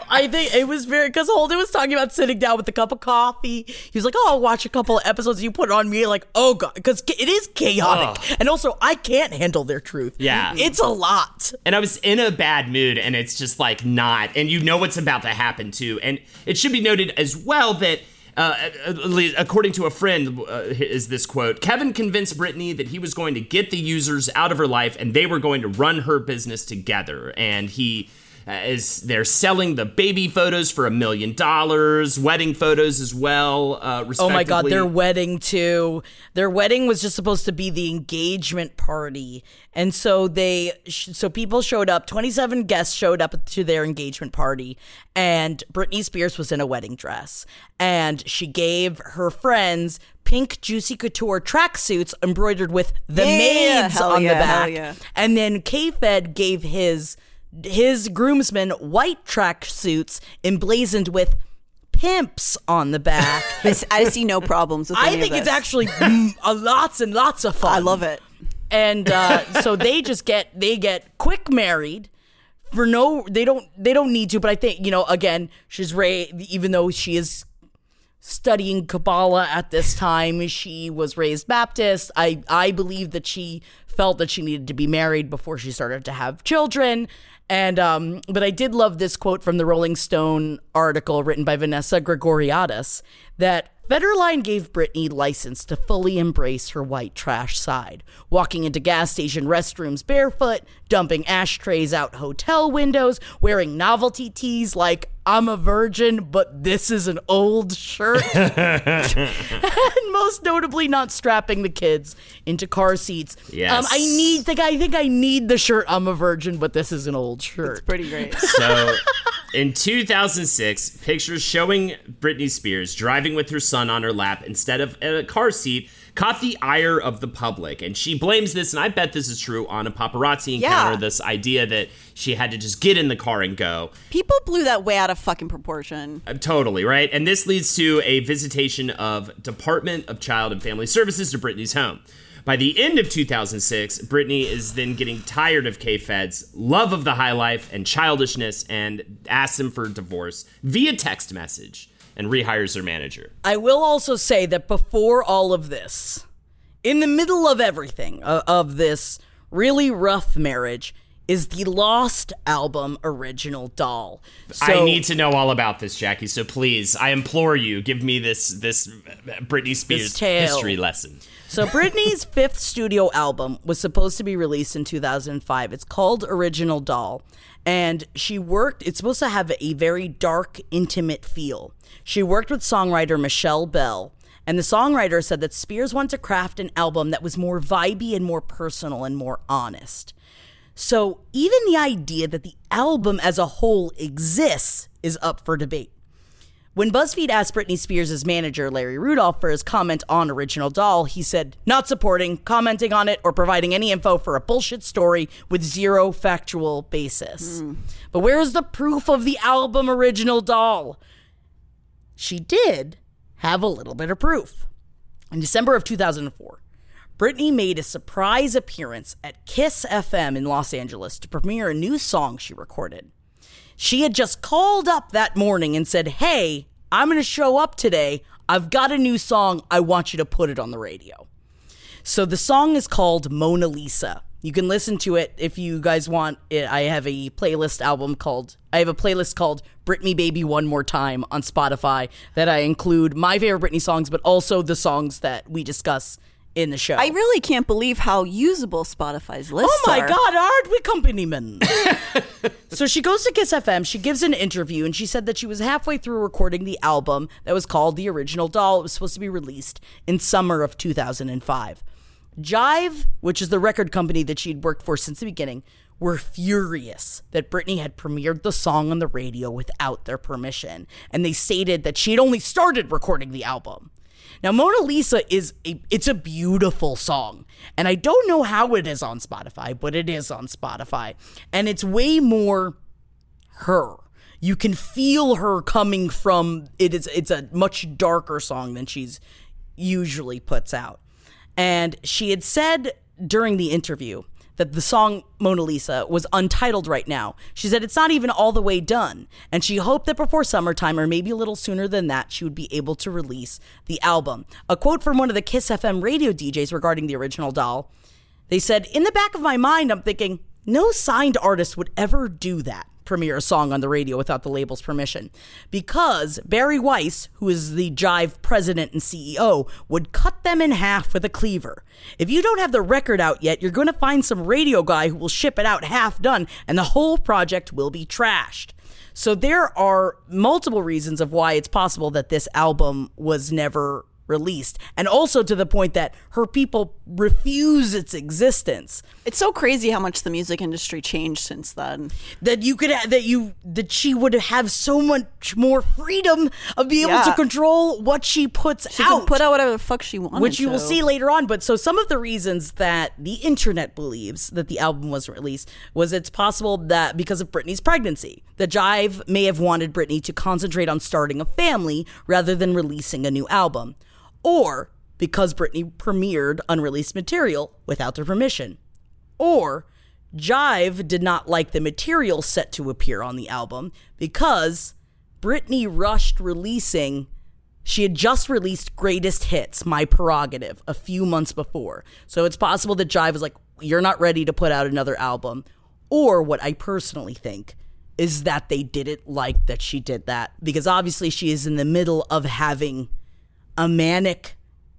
I think it was very because Holden was talking about sitting down with a cup of coffee. He was like, "Oh, I'll watch a couple of episodes." You put it on me, like, "Oh god," because it is chaotic, Ugh. and also I can't handle their truth. Yeah. it's a lot. and I was in a bad mood, and it's just like not, and you know what's about to happen too. And it should be noted as well that. Uh, according to a friend, uh, is this quote Kevin convinced Britney that he was going to get the users out of her life and they were going to run her business together. And he uh, is they're selling the baby photos for a million dollars, wedding photos as well. Uh, Oh my god, their wedding too. Their wedding was just supposed to be the engagement party. And so they sh- so people showed up, 27 guests showed up to their engagement party and Britney Spears was in a wedding dress and she gave her friends pink juicy couture tracksuits embroidered with the Yeah, maids on yeah, the back. yeah. And then K-Fed gave his his groomsmen white track suits emblazoned with pimps on the back. I see no problems with I any of think it's actually a lots and lots of fun. I love it. And uh, so they just get they get quick married for no they don't they don't need to. But I think you know again she's Ray even though she is studying Kabbalah at this time. She was raised Baptist. I I believe that she felt that she needed to be married before she started to have children. And um, but I did love this quote from the Rolling Stone article written by Vanessa Grigoriadis that Federline gave Britney license to fully embrace her white trash side, walking into gas station restrooms barefoot, dumping ashtrays out hotel windows, wearing novelty tees like I'm a virgin, but this is an old shirt. and most notably not strapping the kids into car seats. Yes. Um, I need think I think I need the shirt I'm a virgin, but this is an old shirt. It's pretty great. So, in 2006, pictures showing Britney Spears driving with her son on her lap instead of in a car seat caught the ire of the public. And she blames this, and I bet this is true, on a paparazzi encounter. Yeah. This idea that she had to just get in the car and go. People blew that way out of fucking proportion. Uh, Totally, right? And this leads to a visitation of Department of Child and Family Services to Britney's home. By the end of 2006, Britney is then getting tired of K-Fed's love of the high life and childishness and asks him for divorce via text message and rehires her manager. I will also say that before all of this, in the middle of everything uh, of this really rough marriage, is the Lost album original doll. I need to know all about this, Jackie. So please, I implore you, give me this this Britney Spears tale. history lesson. So Britney's fifth studio album was supposed to be released in 2005. It's called Original Doll, and she worked. It's supposed to have a very dark, intimate feel. She worked with songwriter Michelle Bell, and the songwriter said that Spears wanted to craft an album that was more vibey and more personal and more honest. So even the idea that the album as a whole exists is up for debate. When BuzzFeed asked Britney Spears' manager, Larry Rudolph, for his comment on Original Doll, he said, not supporting, commenting on it, or providing any info for a bullshit story with zero factual basis. Hmm. But where's the proof of the album Original Doll? She did have a little bit of proof. In December of 2004, Britney made a surprise appearance at Kiss FM in Los Angeles to premiere a new song she recorded. She had just called up that morning and said, Hey, I'm going to show up today. I've got a new song. I want you to put it on the radio. So the song is called Mona Lisa. You can listen to it if you guys want it. I have a playlist album called, I have a playlist called Britney Baby One More Time on Spotify that I include my favorite Britney songs, but also the songs that we discuss in the show. I really can't believe how usable Spotify's lists Oh my are. God, aren't we companymen? so she goes to Kiss FM. She gives an interview, and she said that she was halfway through recording the album that was called The Original Doll. It was supposed to be released in summer of 2005. Jive, which is the record company that she'd worked for since the beginning, were furious that Britney had premiered the song on the radio without their permission, and they stated that she had only started recording the album. Now, Mona Lisa is a it's a beautiful song. And I don't know how it is on Spotify, but it is on Spotify. And it's way more her. You can feel her coming from it is it's a much darker song than she's usually puts out. And she had said during the interview that the song Mona Lisa was untitled right now. She said it's not even all the way done, and she hoped that before summertime or maybe a little sooner than that, she would be able to release the album. A quote from one of the Kiss FM radio DJs regarding the original doll. They said, In the back of my mind, I'm thinking, no signed artist would ever do that premiere a song on the radio without the label's permission because Barry Weiss, who is the Jive president and CEO, would cut them in half with a cleaver. If you don't have the record out yet, you're going to find some radio guy who will ship it out half done and the whole project will be trashed. So there are multiple reasons of why it's possible that this album was never released and also to the point that her people refuse its existence It's so crazy how much the music industry changed since then. that you could that you that she would have so much more freedom of being able to control what she puts She out put out whatever the fuck she wants. which you will see later on. But so some of the reasons that the internet believes that the album was released was it's possible that because of Britney's pregnancy, the Jive may have wanted Britney to concentrate on starting a family rather than releasing a new album, or because Britney premiered unreleased material without their permission, or Jive did not like the material set to appear on the album because Britney rushed releasing she had just released Greatest Hits, My Prerogative, a few months before. So it's possible that Jive was like, You're not ready to put out another album. Or what I personally think is that they didn't like that she did that because obviously she is in the middle of having a manic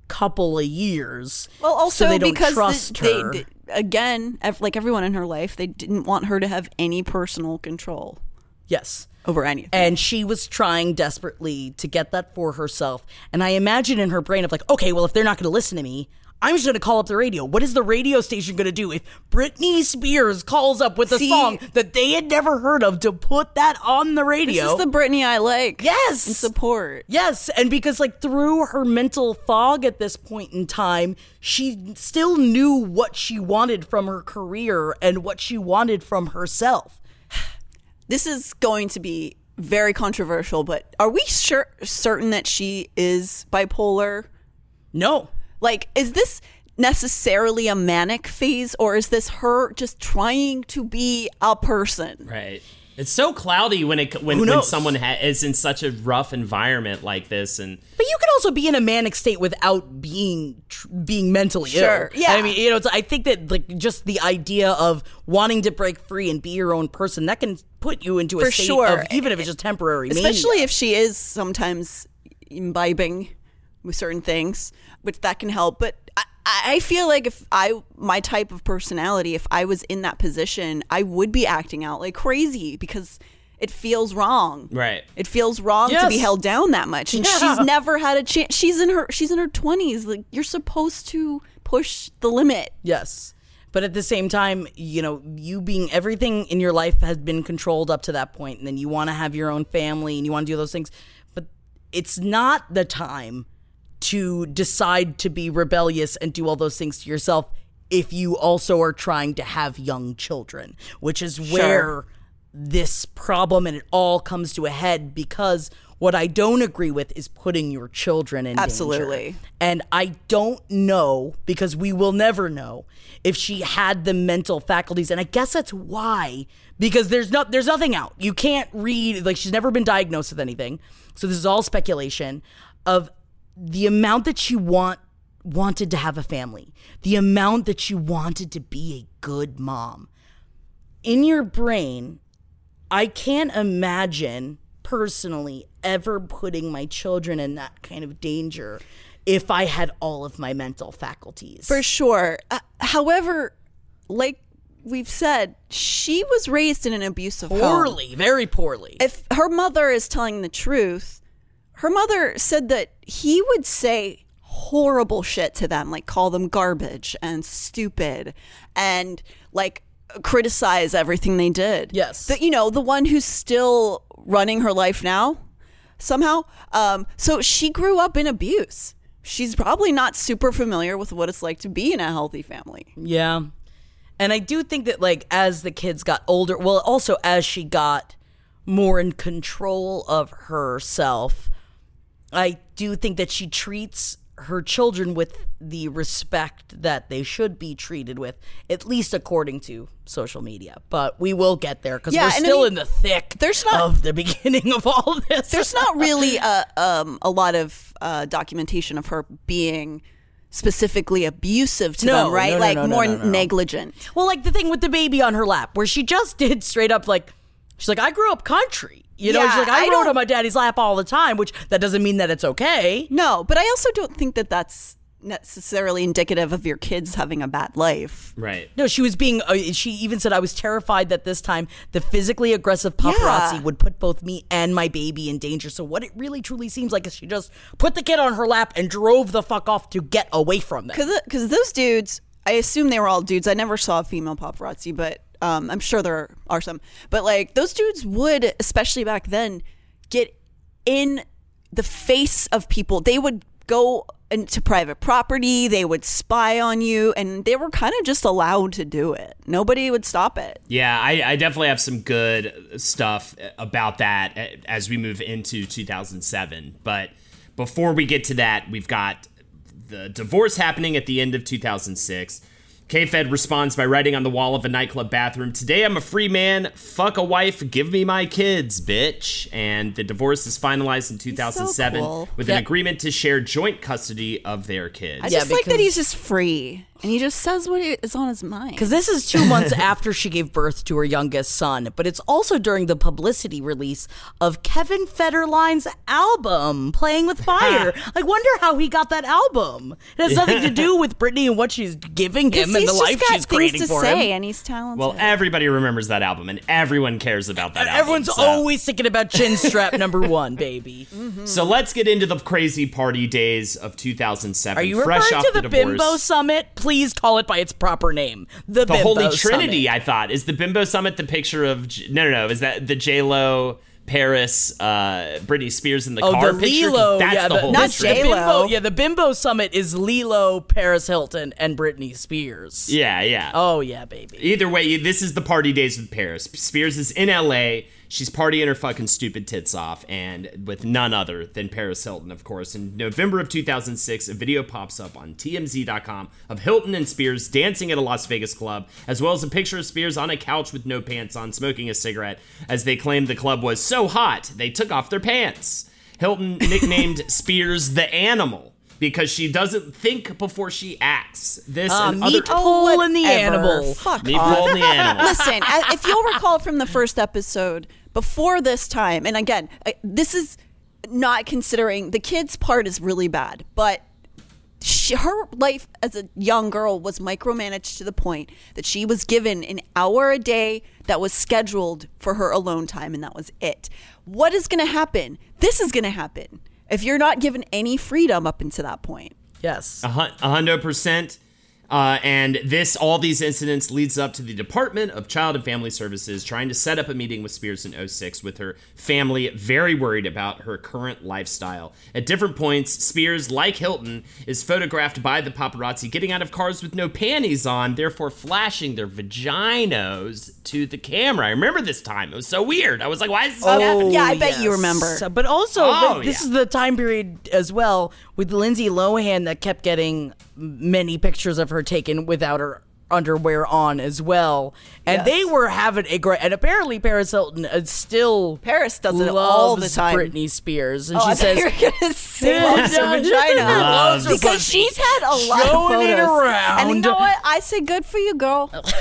couple of years. Well, also so they don't because trust the- her. they- again, like everyone in her life, they didn't want her to have any personal control yes. over anything. And she was trying desperately to get that for herself. And I imagine in her brain of like, okay, well, if they're not going to listen to me, I'm just going to call up the radio. What is the radio station going to do if Britney Spears calls up with a See- song that they had never heard of to put that on the radio? this is the Britney I like. Yes. and support. Yes, and because like through her mental fog at this point in time, she still knew what she wanted from her career and what she wanted from herself. This is going to be very controversial, but are we sure certain that she is bipolar? No. Like, is this necessarily a manic phase, or is this her just trying to be a person? Right. It's so cloudy when it when, when someone ha- is in such a rough environment like this, and But you can also be in a manic state without being tr- being mentally Sure, ill. yeah. I mean, you know, it's, I think that like just the idea of wanting to break free and be your own person that can put you into a For state sure. of even if it's just temporary, Especially mania. if she is sometimes imbibing with certain things, which that can help. But I, I feel like if I, my type of personality, if I was in that position, I would be acting out like crazy because it feels wrong. right. It feels wrong to be held down that much, and Yeah. she's never had a chance. She's in her she's in her twenties. Like you're supposed to push the limit. Yes. But at the same time, you know, you being everything in your life has been controlled up to that point, and then you want to have your own family and you want to do those things. But it's not the time to decide to be rebellious and do all those things to yourself if you also are trying to have young children, which is where this problem and it all comes to a head because what I don't agree with is putting your children in danger. Absolutely. And I don't know because we will never know if she had the mental faculties and I guess that's why because there's not there's nothing out. You can't read like she's never been diagnosed with anything. So this is all speculation of the amount that she want wanted to have a family. The amount that she wanted to be a good mom. In your brain, I can't imagine personally ever putting my children in that kind of danger if I had all of my mental faculties. For sure. Uh, however, like we've said, she was raised in an abusive home. poorly, very poorly. If her mother is telling the truth, her mother said that he would say horrible shit to them, like call them garbage and stupid and like criticize everything they did. Yes. That you know, the one who's still running her life now somehow. Um, so she grew up in abuse. she's probably not super familiar with what it's like to be in a healthy family. Yeah. And I do think that like as the kids got older, well also as she got more in control of herself, I do think that she treats her children with the respect that they should be treated with, at least according to social media. But we will get there because Yeah, we're and I still mean, in the thick there's not- of the beginning of all this. There's not really a um, a lot of uh, documentation of her being specifically abusive to No, them, right? no, no, like more negligent. Well, like the thing with the baby on her lap, where she just did straight up like, she's like, I grew up country. You know, Yeah, she's like, I, I rode don't- on my daddy's lap all the time, which that doesn't mean that it's okay. No, but I also don't think that that's necessarily indicative of your kids having a bad life. Right. No, she was being. Uh, she even said, "I was terrified that this time the physically aggressive paparazzi Yeah. would put both me and my baby in danger." So what it really truly seems like is she just put the kid on her lap and drove the fuck off to get away from them. Because those dudes, I assume they were all dudes. I never saw a female paparazzi, but um, I'm sure there are some. But like those dudes would, especially back then, get in the face of people. They would go into private property. They would spy on you, and they were kind of just allowed to do it. Nobody would stop it. Yeah, I, I definitely have some good stuff about that as we move into 2007. But before we get to that, we've got the divorce happening at the end of 2006. K-Fed responds by writing on the wall of a nightclub bathroom, Today I'm a free man. Fuck a wife. Give me my kids, bitch. And the divorce is finalized in 2007 cool. with Yeah. an agreement to share joint custody of their kids. I Yeah, just like that he's just free and he just says what is on his mind. Because this is two months after she gave birth to her youngest son, but it's also during the publicity release of Kevin Federline's album, Playing with Fire. I wonder how he got that album. It has nothing to do with Britney and what she's giving him and he's the just life got she's things creating to for say, him. and he's talented. Well, everybody remembers that album, and everyone cares about that album. Everyone's so- always thinking about chin strap number one, baby. Mm-hmm. So let's get into the crazy party days of 2007. Are you Fresh referring off to the, the. Bimbo Summit? Please call it by its proper name. The, the Holy Trinity, Summit. I thought. Is the Bimbo Summit the picture of. No, no, no. Is that the J Lo, Paris, uh, Britney Spears in the Oh, car the picture? Lilo, That's yeah, the, the, Holy not the Bimbo, yeah, the Bimbo Summit is Lilo, Paris Hilton, and Britney Spears. Yeah, yeah. Oh yeah, baby. Either way, this is the party days with Paris. Spears is in LA. She's partying her fucking stupid tits off, and with none other than Paris Hilton, of course. In November of 2006, a video pops up on TMZ.com of Hilton and Spears dancing at a Las Vegas club, as well as a picture of Spears on a couch with no pants on, smoking a cigarette, as they claimed the club was so hot they took off their pants. Hilton nicknamed Spears the animal. Because she doesn't think before she acts. This Uh, and other meat hole in the animal. Fuck Meat hole in the animal. Listen, if you'll recall from the first episode, before this time, and again, this is not considering the kids' part is really bad, but she, her life as a young girl was micromanaged to the point that she was given an hour a day that was scheduled for her alone time, and that was it. What is going to happen? This is going to happen if you're not given any freedom up until that point. Yes. A hundred percent. Uh, and this, all these incidents leads up to the Department of Child and Family Services trying to set up a meeting with Spears in 06 with her family, very worried about her current lifestyle. At different points, Spears, like Hilton, is photographed by the paparazzi getting out of cars with no panties on, therefore flashing their vaginos to the camera. I remember this time; it was so weird. I was like, "Why is this happening?" yeah, I bet you remember. So- but also, Oh, this yeah. is the time period as well with Lindsay Lohan that kept getting many pictures of her taken without her underwear on as well, and Yes. they were having a great. And apparently, Paris Hilton uh, still Paris does it all the time. Britney Spears, and Oh, she I says, you were gonna say loves her vagina. Loves her because pussy. she's had a lot Showing of it photos. around. And you know what? I say good for you, girl.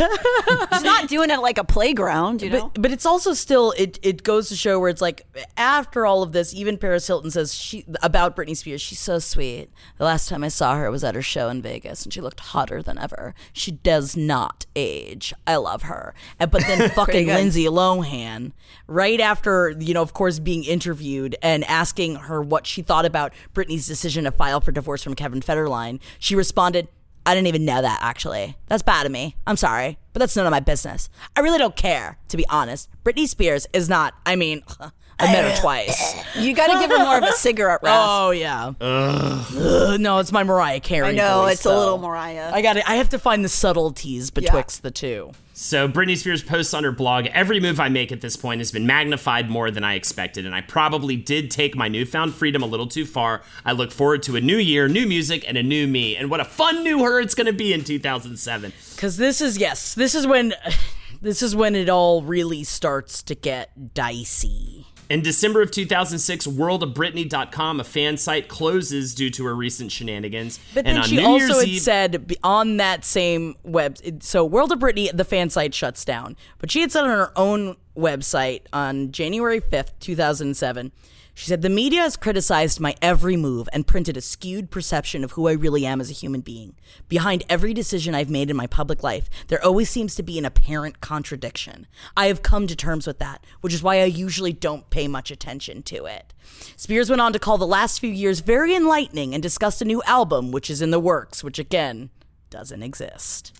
she's not doing it like a playground, you know. But, but it's also still it it goes to show where it's like after all of this, even Paris Hilton says she about Britney Spears, she's so sweet. The last time I saw her was at her show in Vegas, and she looked hotter than ever. She does not age. I love her. And but then fucking. Lindsay Lohan, right after you know, of course, being interviewed and asking her what she thought about Britney's decision to file for divorce from Kevin Federline, she responded. I didn't even know that actually. That's bad of me. I'm sorry, but that's none of my business. I really don't care, to be honest. Britney Spears is not, I mean, I met her twice. You got to give her more of a cigarette rasp. Oh yeah. Ugh, no, it's my Mariah Carey. I know, voice, it's a though. little Mariah. I got it. I have to find the subtleties betwixt the two. So Britney Spears posts on her blog, every move I make at this point has been magnified more than I expected, and I probably did take my newfound freedom a little too far. I look forward to a new year, new music, and a new me. And what a fun new her it's gonna be in 2007. Because this is yes, this is when this is when it all really starts to get dicey. In December of 2006, worldofbritney.com, a fan site, closes due to her recent shenanigans. But and then on she New also Year's had said on that same web. So World of Britney, the fan site shuts down. But she had said on her own website on January fifth, two thousand seven. She said the media has criticized my every move and printed a skewed perception of who I really am as a human being. Behind every decision I've made in my public life, there always seems to be an apparent contradiction. I have come to terms with that, which is why I usually don't pay much attention to it. Spears went on to call the last few years very enlightening and discussed a new album, which is in the works, which again doesn't exist.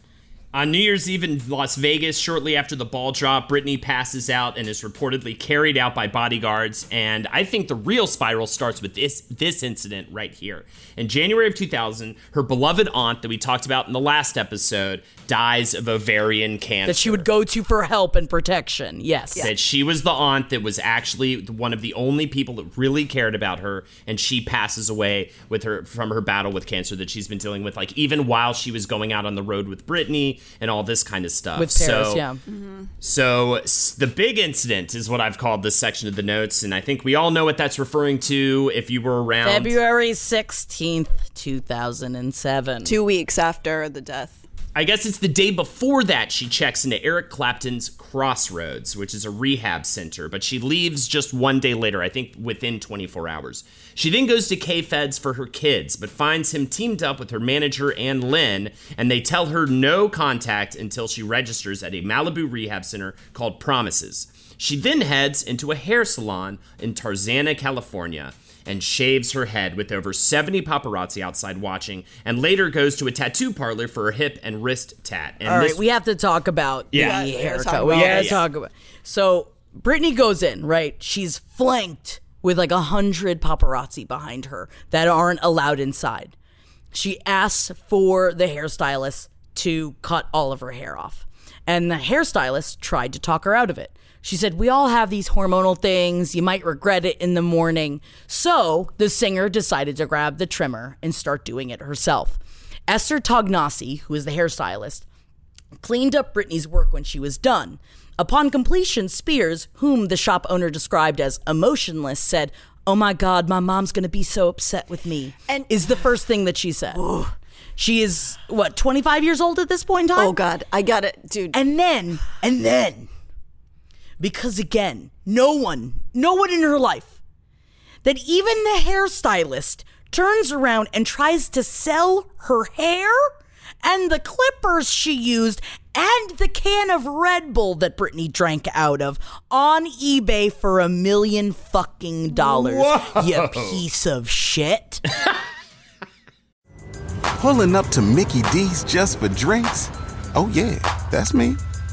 On New Year's Eve in Las Vegas, shortly after the ball drop, Britney passes out and is reportedly carried out by bodyguards. And I think the real spiral starts with this this incident right here. In January of 2000, her beloved aunt that we talked about in the last episode dies of ovarian cancer. That she would go to for help and protection. Yes. That she was the aunt that was actually one of the only people that really cared about her, and she passes away with her from her battle with cancer that she's been dealing with, like even while she was going out on the road with Britney and all this kind of stuff. With Paris, so, yeah. Mm-hmm. So the big incident is what I've called this section of the notes, and I think we all know what that's referring to. If you were around, February 16th, 2007. Two weeks after the death. I guess it's the day before that she checks into Eric Clapton's Crossroads, which is a rehab center, but she leaves just one day later, I think within 24 hours. She then goes to K Feds for her kids, but finds him teamed up with her manager and Lynn, and they tell her no contact until she registers at a Malibu rehab center called Promises. She then heads into a hair salon in Tarzana, California and shaves her head with over 70 paparazzi outside watching, and later goes to a tattoo parlor for a hip and wrist tat. And All right, this- we have to talk about Yeah. the Yeah, haircut. we about gotta talk about. So Britney goes in, right? She's flanked with like a hundred paparazzi behind her that aren't allowed inside. She asks for the hairstylist to cut all of her hair off, and the hairstylist tried to talk her out of it. She said, We all have these hormonal things. You might regret it in the morning. So the singer decided to grab the trimmer and start doing it herself. Esther Tognozzi, who is the hairstylist, cleaned up Britney's work when she was done. Upon completion, Spears, whom the shop owner described as emotionless, said, Oh my God, my mom's gonna be so upset with me. And- is the first thing that she said. She is, what, 25 years old at this point in time? Oh God, I got it, dude. And then, and then, because again, no one, no one in her life, that even the hairstylist turns around and tries to sell her hair and the clippers she used and the can of Red Bull that Britney drank out of on eBay for a million fucking dollars. You piece of shit. Pulling up to Mickey D's just for drinks? Oh, yeah, that's me.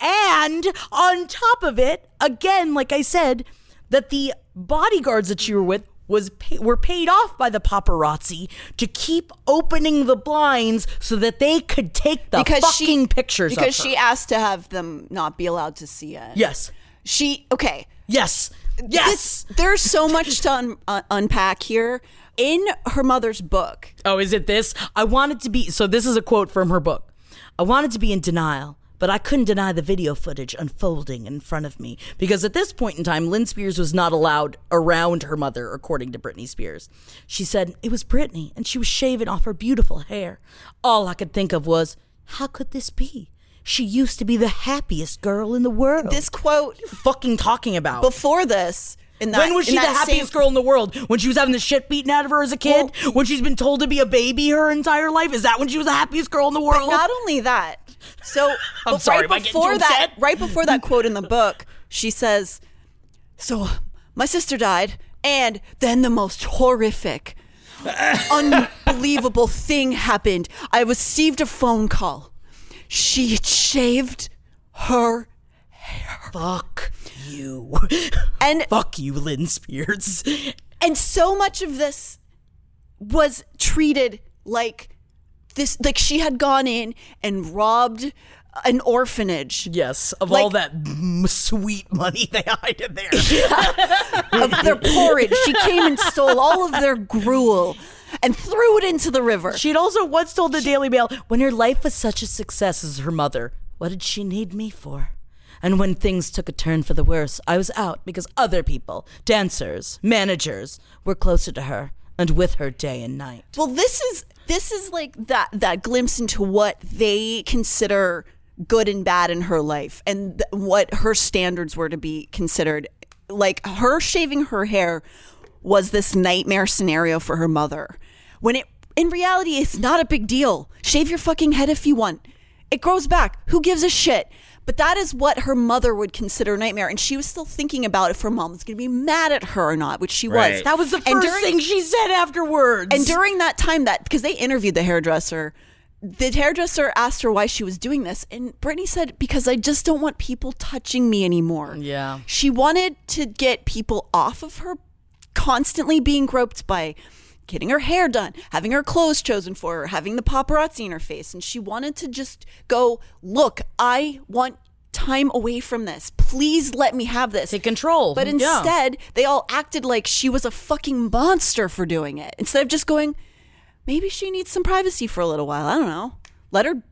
And on top of it, again, like I said, that the bodyguards that you were with was pay- were paid off by the paparazzi to keep opening the blinds so that they could take the because fucking she pictures because of her. she asked to have them not be allowed to see it. yes, She okay. yes. Yes. This- there's so much to un- uh, unpack here. In her mother's book, Oh, is it this? I wanted to be. So, this is a quote from her book. I wanted to be in denial, but I couldn't deny the video footage unfolding in front of me. Because at this point in time, Lynn Spears was not allowed around her mother, according to Britney Spears. She said it was Britney, and she was shaving off her beautiful hair. All I could think of was, how could this be? She used to be the happiest girl in the world. this quote fucking talking about. before this, in that, when was she the happiest same- girl in the world? When she was having the shit beaten out of her as a kid? when she's been told to be a baby her entire life? Is that when she was the happiest girl in the world? not only that. So I'm sorry, right before that, upset? right before that quote in the book, she says, "So my sister died, and then the most horrific, unbelievable thing happened. I received a phone call. She shaved her hair. Fuck you. and Fuck you, Lynn Spears. and so much of this was treated like this like she had gone in and robbed an orphanage. Yes, of Like- all that sweet money they hide in there. of their porridge. She came and stole all of their gruel and threw it into the river. She'd also once told the Daily Mail when her life was such a success as her mother, what did she need me for? And when things took a turn for the worse, I was out because other people, dancers, managers, were closer to her and with her day and night. well this is this is like that that glimpse into what they consider good and bad in her life and th- what her standards were to be considered. Like her shaving her hair was this nightmare scenario for her mother. When it in reality it's not a big deal. Shave your fucking head if you want. It grows back. Who gives a shit but that is what her mother would consider a nightmare and she was still thinking about if her mom was going to be mad at her or not which she was That was the And first during- thing she said afterwards. and during that time, that because they interviewed the hairdresser, the hairdresser asked her why she was doing this, and Britney said, "Because I just don't want people touching me anymore." Yeah. she wanted to get people off of her, constantly being groped by getting her hair done, having her clothes chosen for her, having the paparazzi in her face, and she wanted to just go, "Look, I want." Time away from this. Please let me have this. Take control. But Yeah. instead, they all acted like she was a fucking monster for doing it. Instead of just going, maybe she needs some privacy for a little while. I don't know. Let her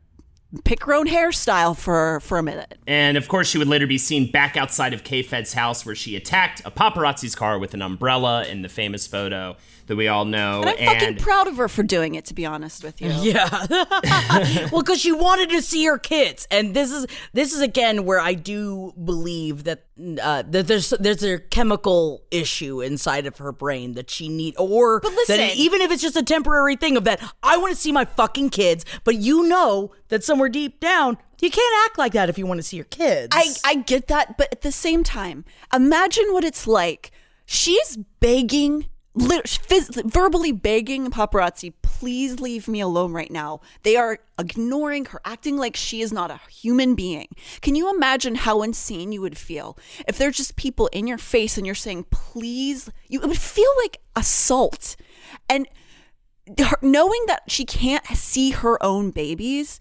pick her own hairstyle for for a minute. And of course, she would later be seen back outside of K Fed's house where she attacked a paparazzi's car with an umbrella in the famous photo that we all know. And I'm fucking proud of her for doing it, to be honest with you. Yeah. well, because she wanted to see her kids, and this is this is again where I do believe that uh, that there's there's a chemical issue inside of her brain that she need, or But listen- that even if it's just a temporary thing of that I want to see my fucking kids, but you know that somewhere deep down you can't act like that if you want to see your kids. I, I get that, but at the same time, imagine what it's like. She's begging, lit- phys- verbally begging paparazzi, please leave me alone right now. They are ignoring her, acting like she is not a human being. Can you imagine how insane you would feel if there's just people in your face and you're saying, please? You, it would feel like assault. And her, knowing that she can't see her own babies,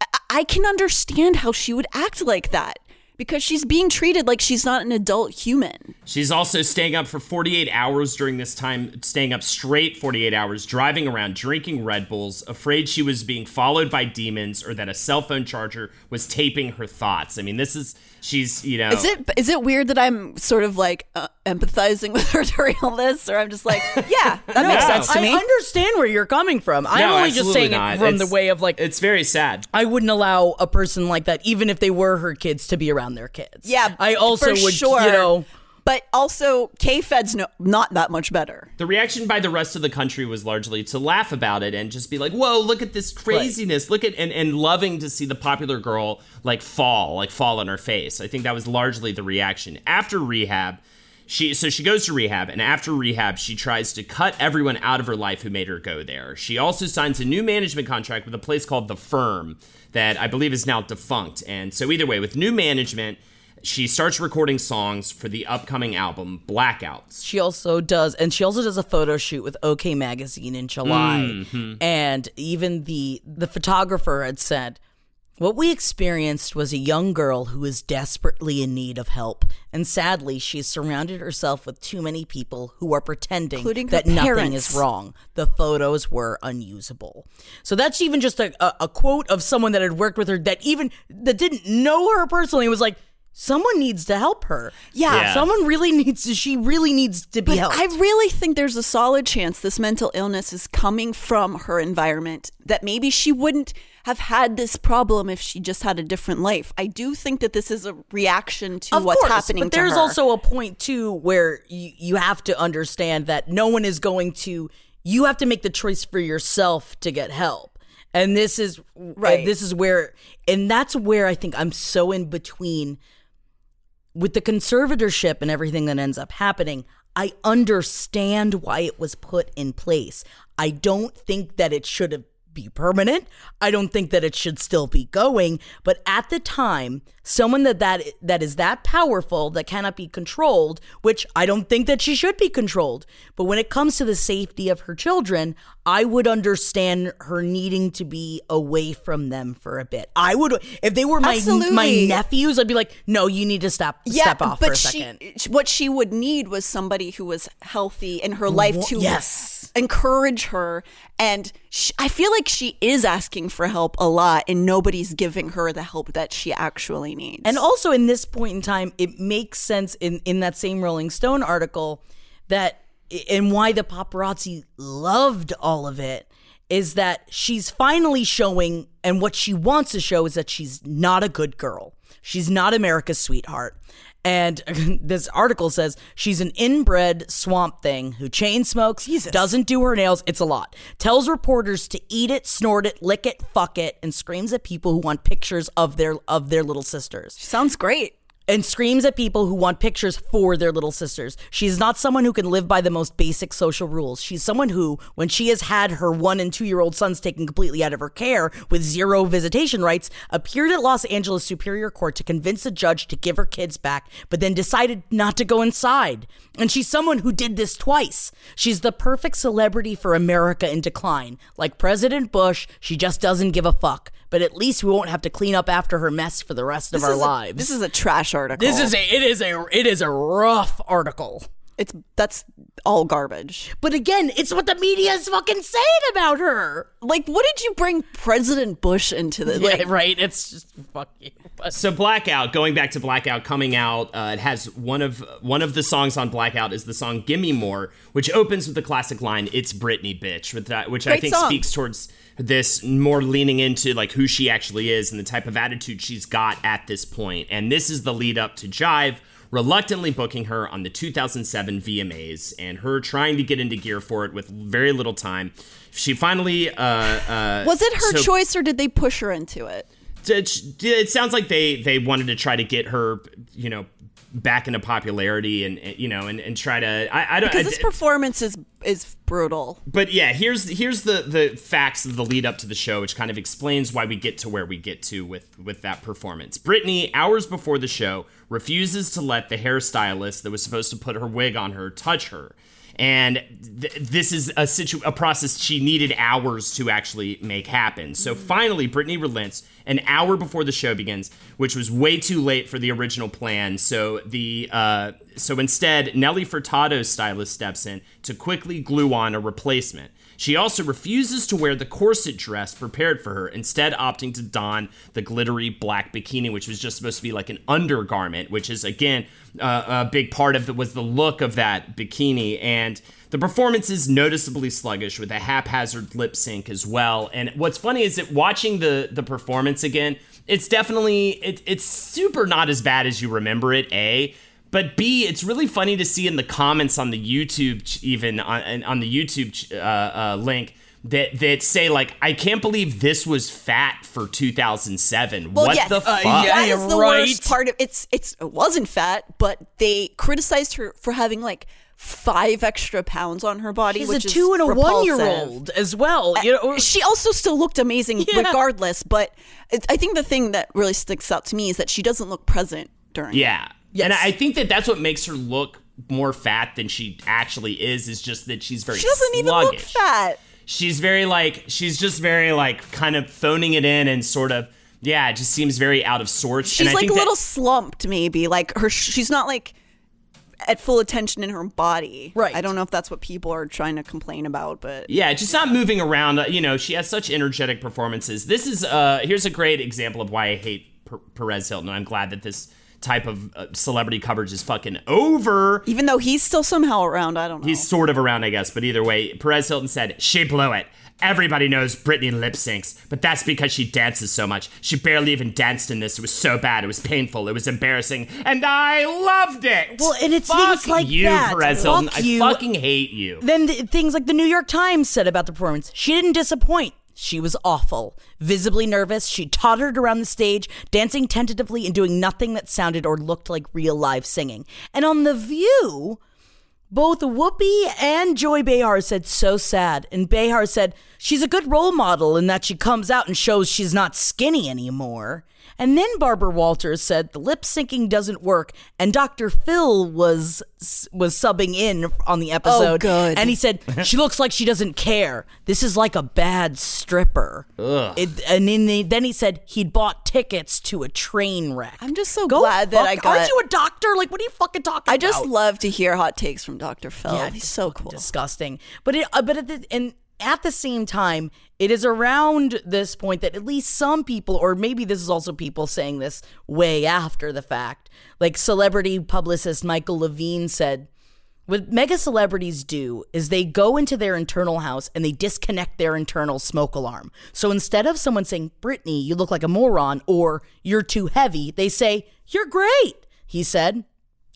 I- I can understand how she would act like that because she's being treated like she's not an adult human. She's also staying up for 48 hours during this time, staying up straight 48 hours, driving around, drinking Red Bulls, afraid she was being followed by demons or that a cell phone charger was taping her thoughts. I mean, this is, she's, you know. Is it is it weird that I'm sort of like uh, empathizing with her during all this, or I'm just like, yeah, that makes No. sense to I understand where you're coming from. I'm No, only just saying not. it from the way of like It's very sad. I wouldn't allow a person like that, even if they were her kids, to be around their kids. yeah, I also for would, sure. you know, but also K Fed's no, not that much better. The reaction by the rest of the country was largely to laugh about it and just be like, "Whoa, look at this craziness! Look at and and loving to see the popular girl like fall, like fall on her face." I think that was largely the reaction after rehab. She so she goes to rehab and after rehab she tries to cut everyone out of her life who made her go there. She also signs a new management contract with a place called The Firm that I believe is now defunct. And so either way, with new management, she starts recording songs for the upcoming album Blackouts. she also does, and she also does a photo shoot with OK Magazine in July. Mm-hmm. And even the the photographer had said, What we experienced was a young girl who is desperately in need of help, and sadly, she's surrounded herself with too many people who are pretending Including her that nothing is wrong. The photos were unusable. So that's even just a, a, a quote of someone that had worked with her that even that didn't know her personally was like, someone needs to help her. Yeah. Yeah. someone really needs to. She really needs to be But helped. I really think there's a solid chance this mental illness is coming from her environment, that maybe she wouldn't have had this problem if she just had a different life. I do think that this is a reaction to of what's course, happening But there's also a point too where you, you have to understand that no one is going to. You have to make the choice for yourself to get help, and this is Right. This is where, and that's where I think I'm so in between with the conservatorship and everything that ends up happening. I understand why it was put in place. I don't think that it should be permanent. I don't think that it should still be going, but at the time, someone that that that is that powerful that cannot be controlled, which I don't think that she should be controlled, but when it comes to the safety of her children, I would understand her needing to be away from them for a bit. I would if they were my my nephews, I'd be like, "No, you need to step step off but for a she, second. what she would need was somebody who was healthy in her life to yes. encourage her. And sh I feel like she is asking for help a lot, and nobody's giving her the help that she actually needs. And also in this point in time, it makes sense in, in that same Rolling Stone article that and why the paparazzi loved all of it is that she's finally showing and what she wants to show is that she's not a good girl. She's not America's sweetheart. And this article says she's an inbred swamp thing who chain smokes, doesn't do her nails. It's a lot. Tells reporters to eat it, snort it, lick it, fuck it, and screams at people who want pictures of their of their little sisters sounds great. And screams at people who want pictures for their little sisters. She's not someone who can live by the most basic social rules. She's someone who, when she has had her one and two year old sons taken completely out of her care with zero visitation rights, appeared at Los Angeles Superior Court to convince a judge to give her kids back, but then decided not to go inside. And she's someone who did this twice. She's the perfect celebrity for America in decline. Like President Bush, she just doesn't give a fuck. But at least we won't have to clean up after her mess for the rest of our is a- lives. this is a trash article. This is a it is a it is a rough article. It's that's all garbage. But again, it's what the media is fucking saying about her. Like, what did you bring President Bush into this? Yeah, Like, right. It's just fucking. So Blackout, going back to Blackout, coming out, uh, it has one of one of the songs on Blackout is the song "Gimme More," which opens with the classic line "It's Britney, bitch," with that, which I think song. speaks towards this more leaning into like who she actually is and the type of attitude she's got at this point. And this is the lead up to Jive reluctantly booking her on the 2007 VMAs and her trying to get into gear for it with very little time. She finally uh, uh, was it her so- choice or did they push her into it? it, it sounds like they they wanted to try to get her you know back into popularity and and, you know and, and try to I, I don't Because I- this performance is is brutal. but yeah here's here's the the facts of the lead up to the show which kind of explains why we get to where we get to with with that performance britney hours before the show refuses to let the hairstylist that was supposed to put her wig on her touch her and th- this is a situ- a process she needed hours to actually make happen. So finally, Britney relents an hour before the show begins, which was way too late for the original plan. So the uh, so instead, Nelly Furtado's stylist steps in to quickly glue on a replacement. She also refuses to wear the corset dress prepared for her, instead opting to don the glittery black bikini, which was just supposed to be like an undergarment, which is again uh, a big part of it was the look of that bikini. And the performance is noticeably sluggish with a haphazard lip sync as well. And what's funny is that watching the the performance again, it's definitely it, it's super not as bad as you remember it. A but B, it's really funny to see in the comments on the YouTube, even on, on the YouTube uh, uh, link, that that say like, "I can't believe this was fat for 2007." Well, what yes, the fuck? that is the right. worst part of it's. It's it wasn't fat, but they criticized her for having like five extra pounds on her body. She's which a is two and a repulsive. one year old as well. You know, she also still looked amazing Yeah. regardless. But it, I think the thing that really sticks out to me is that she doesn't look present during. it. Yeah. Yes. And I think that that's what makes her look more fat than she actually is. Is just that she's very she doesn't even look fat. she's very like she's just very like kind of phoning it in and sort of Yeah, it just seems very out of sorts. She's and I like a that- little slumped, maybe. Like her, she's not like at full attention in her body. Right. I don't know if that's what people are trying to complain about, but Yeah, just not moving around. Uh, You know, she has such energetic performances. This is uh here's a great example of why I hate per- Perez Hilton. I'm glad that this type of uh, celebrity coverage is fucking over. even though he's still somehow around, I don't know. He's sort of around, I guess, but either way, Perez Hilton said she blew it. Everybody knows Britney lip syncs, but that's because she dances so much. She barely even danced in this. It was so bad. It was painful. It was embarrassing, and I loved it. Well, and it's Fuck things like you, that. Perez Fuck Hilton. you. I fucking hate you. Then th- things like the New York Times said about the performance. She didn't disappoint. She was awful. Visibly nervous, she tottered around the stage, dancing tentatively and doing nothing that sounded or looked like real live singing. And on The View, both Whoopi and Joy Behar said so sad. And Behar said she's a good role model in that she comes out and shows she's not skinny anymore. And then Barbara Walters said the lip syncing doesn't work, and Dr. Phil was was subbing in on the episode. good. And he said she looks like she doesn't care. This is like a bad stripper. Ugh. It, and then, the, then he said he'd bought tickets to a train wreck. I'm just so Go glad that I got. Aren't you a doctor? Like, what are you fucking talking I just about? love to hear hot takes from Dr. Phil. Yeah, he's so cool. disgusting. But it, uh, but at the, and at the same time, it is around this point that at least some people, or maybe this is also people saying this way after the fact, like celebrity publicist Michael Levine said. What mega celebrities do is they go into their internal house and they disconnect their internal smoke alarm. So instead of someone saying, Britney, you look like a moron, or you're too heavy, they say, You're great, he said.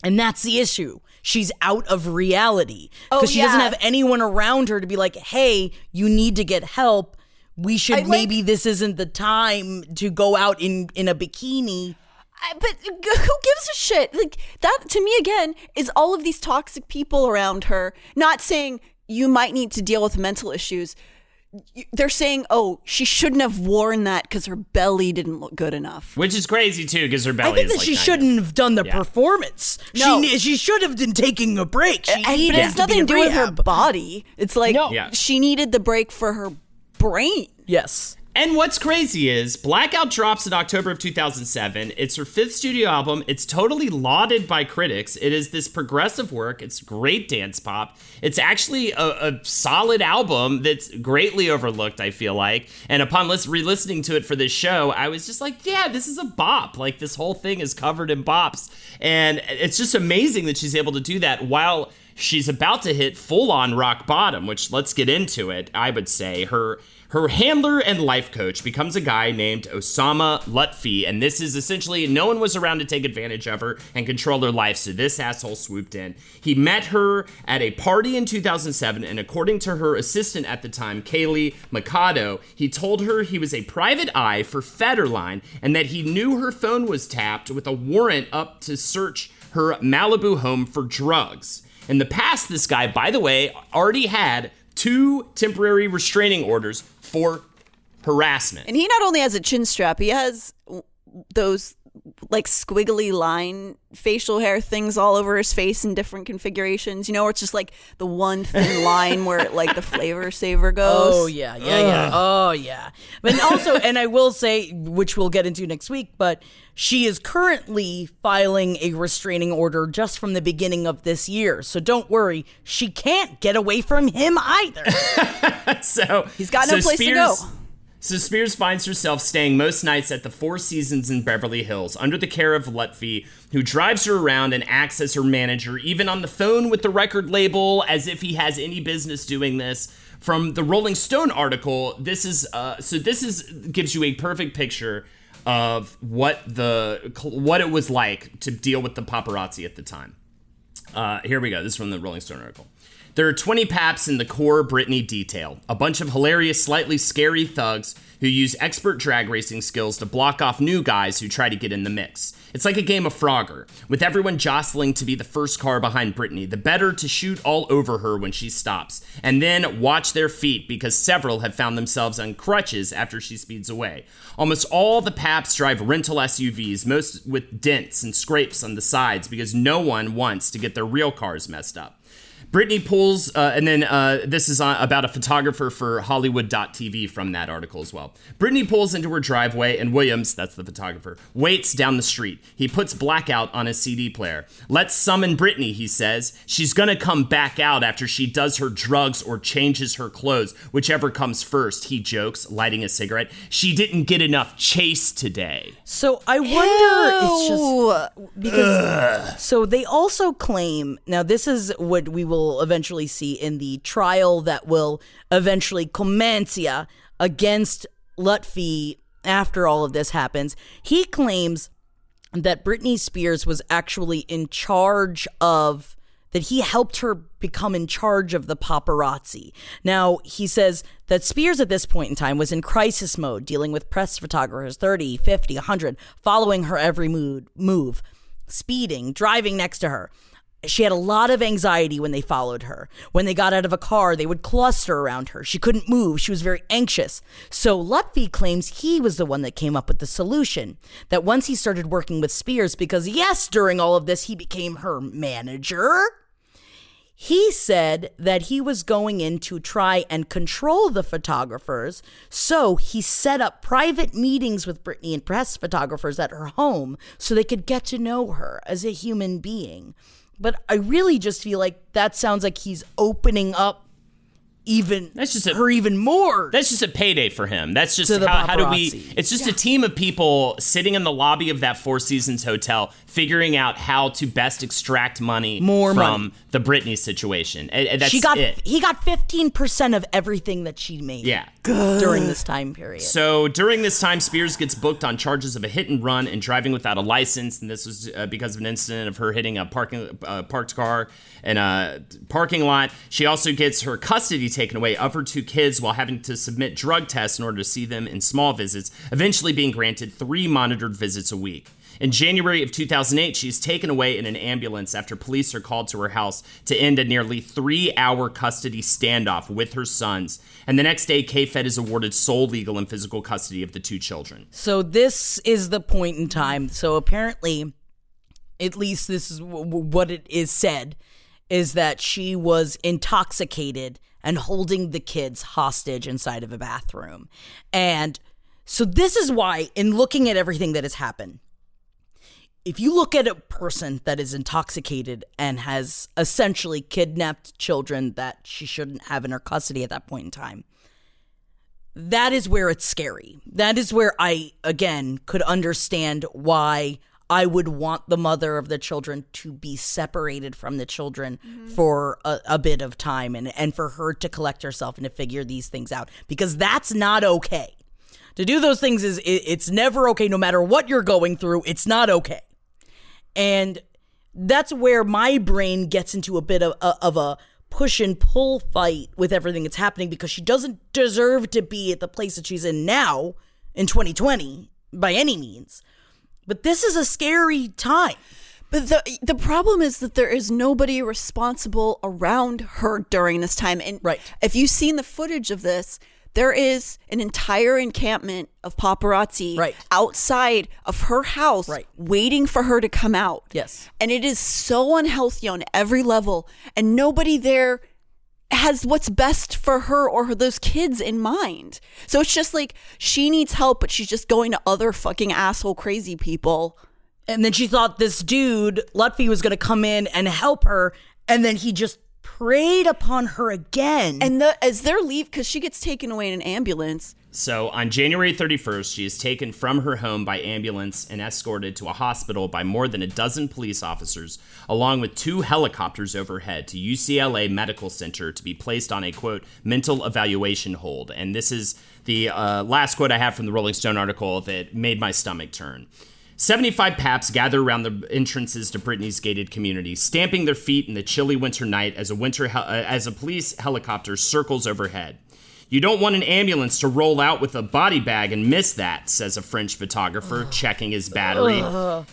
And that's the issue. She's out of reality Oh, because she doesn't have anyone around her to be like, "Hey, you need to get help. We should I like- maybe this isn't the time to go out in in a bikini." I- but who gives a shit? Like that to me again is all of these toxic people around her. Not saying you might need to deal with mental issues. Y- They're saying, "Oh, she shouldn't have worn that because her belly didn't look good enough." Which is crazy too, because her belly I think is that like she 90. shouldn't have done the Yeah. performance. No. She she should have been taking a break. She And- needed but it's to be nothing in to do with her body. It's like No. Yeah. she needed the break for her brain. Yes. And what's crazy is Blackout drops in October of 2007. It's her fifth studio album. It's totally lauded by critics. It is this progressive work. It's great dance pop. It's actually a, a solid album that's greatly overlooked, I feel like. And upon re listening to it for this show, I was just like, yeah, this is a bop. Like, this whole thing is covered in bops. And it's just amazing that she's able to do that while she's about to hit full on rock bottom, which let's get into it. I would say her her handler and life coach becomes a guy named Osama Lutfi, and this is essentially no one was around to take advantage of her and control her life, so this asshole swooped in. He met her at a party in 2007, and according to her assistant at the time, Kaylee Mikado, he told her he was a private eye for Federline and that he knew her phone was tapped with a warrant up to search her Malibu home for drugs. In the past, this guy, by the way, already had two temporary restraining orders for harassment. And he not only has a chin strap, he has those like squiggly line facial hair things all over his face in different configurations. You know, where it's just like the one thin line where like the flavor saver oh, goes. Oh yeah, yeah, yeah. Oh yeah. But also, and I will say, which we'll get into next week, but she is currently filing a restraining order just from the beginning of this year. So don't worry, she can't get away from him either. so He's got no place to go. So Spears finds herself staying most nights at the Four Seasons in Beverly Hills under the care of Lutfi, who drives her around and acts as her manager, even on the phone with the record label, as if he has any business doing this. From the Rolling Stone article, this is uh, so this is gives you a perfect picture of what the what it was like to deal with the paparazzi at the time. Uh, here we go. This is from the Rolling Stone article. There are 20 paps in the core Britney detail, a bunch of hilarious, slightly scary thugs who use expert drag racing skills to block off new guys who try to get in the mix. It's like a game of Frogger, with everyone jostling to be the first car behind Britney, the better to shoot all over her when she stops, and then watch their feet because several have found themselves on crutches after she speeds away. Almost all the paps drive rental SUVs, most with dents and scrapes on the sides because no one wants to get their real cars messed up. Britney pulls, uh, and then uh, this is on, about a photographer for Hollywood.tv from that article as well. Britney pulls into her driveway, and Williams, that's the photographer, waits down the street. He puts blackout on his CD player. Let's summon Britney, he says. She's gonna come back out after she does her drugs or changes her clothes, whichever comes first, he jokes, lighting a cigarette. She didn't get enough chase today. So I wonder it's just because so they also claim now this is what we will eventually see in the trial that will eventually commencia against Lutfi after all of this happens. He claims that Britney Spears was actually in charge of that he helped her become in charge of the paparazzi. Now, he says that Spears at this point in time was in crisis mode, dealing with press photographers 30, 50, 100, following her every mood, move, speeding, driving next to her. She had a lot of anxiety when they followed her. When they got out of a car, they would cluster around her. She couldn't move. She was very anxious. So Lutfi claims he was the one that came up with the solution. That once he started working with Spears, because yes, during all of this, he became her manager. He said that he was going in to try and control the photographers. So he set up private meetings with Britney and press photographers at her home so they could get to know her as a human being. But I really just feel like that sounds like he's opening up even That's just a- her even more. That's just a payday for him. That's just To the how, how do we? It's just a team of people sitting in the lobby of that Four Seasons hotel, figuring out how to best extract money More from money. the Britney situation. And- and that's she got it. he got 15% of everything that she made Yeah. during this time period. So during this time, Spears gets booked on charges of a hit and run and driving without a license, and this was uh, because of an incident of her hitting a parking uh, parked car in a parking lot. She also gets her custody taken away of her two kids while having to submit drug tests in order to see them in small visits, eventually being granted three monitored visits a week. In January of 2008, she's taken away in an ambulance after police are called to her house to end a nearly three hour custody standoff with her sons. And the next day, K-Fed is awarded sole legal and physical custody of the two children. So this is the point in time. So apparently, at least this is w- w- what it is said, is that she was intoxicated and holding the kids hostage inside of a bathroom. And so this is why, in looking at everything that has happened, if you look at a person that is intoxicated and has essentially kidnapped children that she shouldn't have in her custody at that point in time, that is where it's scary. That is where I, again, could understand why I would want the mother of the children to be separated from the children mm-hmm. for a, a bit of time and, and for her to collect herself and to figure these things out because that's not okay. To do those things is it, it's never okay, no matter what you're going through, it's not okay. And that's where my brain gets into a bit of, of a push and pull fight with everything that's happening because she doesn't deserve to be at the place that she's in now in 2020 by any means. But this is a scary time. But the the problem is that there is nobody responsible around her during this time. And Right. if you've seen the footage of this, there is an entire encampment of paparazzi Right. outside of her house Right. waiting for her to come out. Yes. And it is so unhealthy on every level. And nobody there has what's best for her or her, those kids in mind. So it's just like she needs help, but she's just going to other fucking asshole crazy people. And then she thought this dude, Lutfi, was going to come in and help her. And then he just preyed upon her again. And the, as they're leave, because she gets taken away in an ambulance. So on January 31st, she is taken from her home by ambulance and escorted to a hospital by more than a dozen police officers, along with two helicopters overhead to UCLA Medical Center to be placed on a quote mental evaluation hold. And this is the uh, last quote I have from the Rolling Stone article that made my stomach turn. 75 paps gather around the entrances to Britney's gated community, stamping their feet in the chilly winter night as a winter hel- uh, as a police helicopter circles overhead. You don't want an ambulance to roll out with a body bag and miss that, says a French photographer, checking his battery.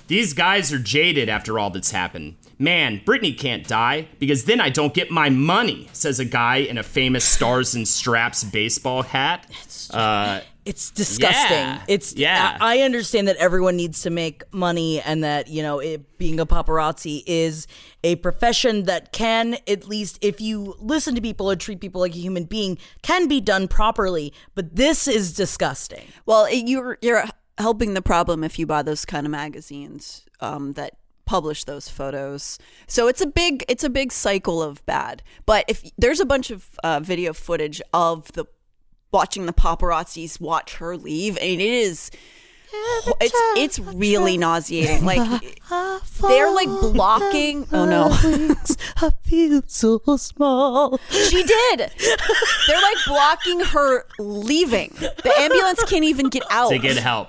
These guys are jaded after all that's happened. Man, Britney can't die because then I don't get my money, says a guy in a famous Stars and Straps baseball hat. Uh, It's disgusting. Yeah. It's Yeah. I, I understand that everyone needs to make money and that you know it, being a paparazzi is a profession that can at least if you listen to people and treat people like a human being can be done properly. But this is disgusting. Well, it, you're you're helping the problem if you buy those kind of magazines um, that publish those photos. So it's a big it's a big cycle of bad. But if there's a bunch of uh, video footage of the watching the paparazzis watch her leave, and it is it's it's really nauseating. Like they're like blocking. Oh no. I feel so small. She did. They're like blocking her leaving. The ambulance can't even get out. to get help.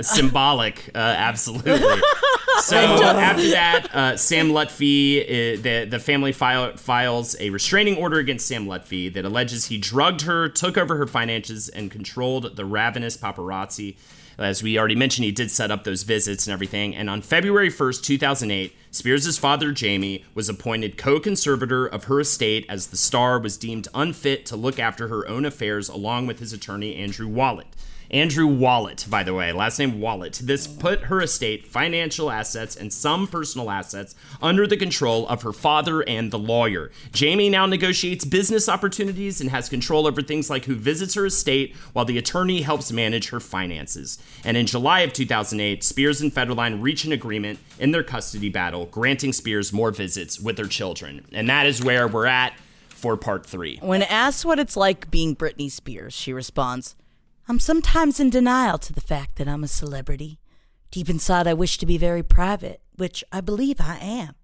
Symbolic, uh, absolutely. So after that, uh, Sam Lutfi, uh, the the family file, files a restraining order against Sam Lutfi that alleges he drugged her, took over her finances, and controlled the ravenous paparazzi. As we already mentioned, he did set up those visits and everything. And on February 1st, 2008, Spears' father, Jamie, was appointed co conservator of her estate as the star was deemed unfit to look after her own affairs along with his attorney, Andrew Wallet. Andrew Wallet, by the way, last name Wallet. This put her estate, financial assets, and some personal assets under the control of her father and the lawyer. Jamie now negotiates business opportunities and has control over things like who visits her estate, while the attorney helps manage her finances. And in July of 2008, Spears and Federline reach an agreement in their custody battle, granting Spears more visits with her children. And that is where we're at for part three. When asked what it's like being Britney Spears, she responds, I'm sometimes in denial to the fact that I'm a celebrity. Deep inside, I wish to be very private, which I believe I am.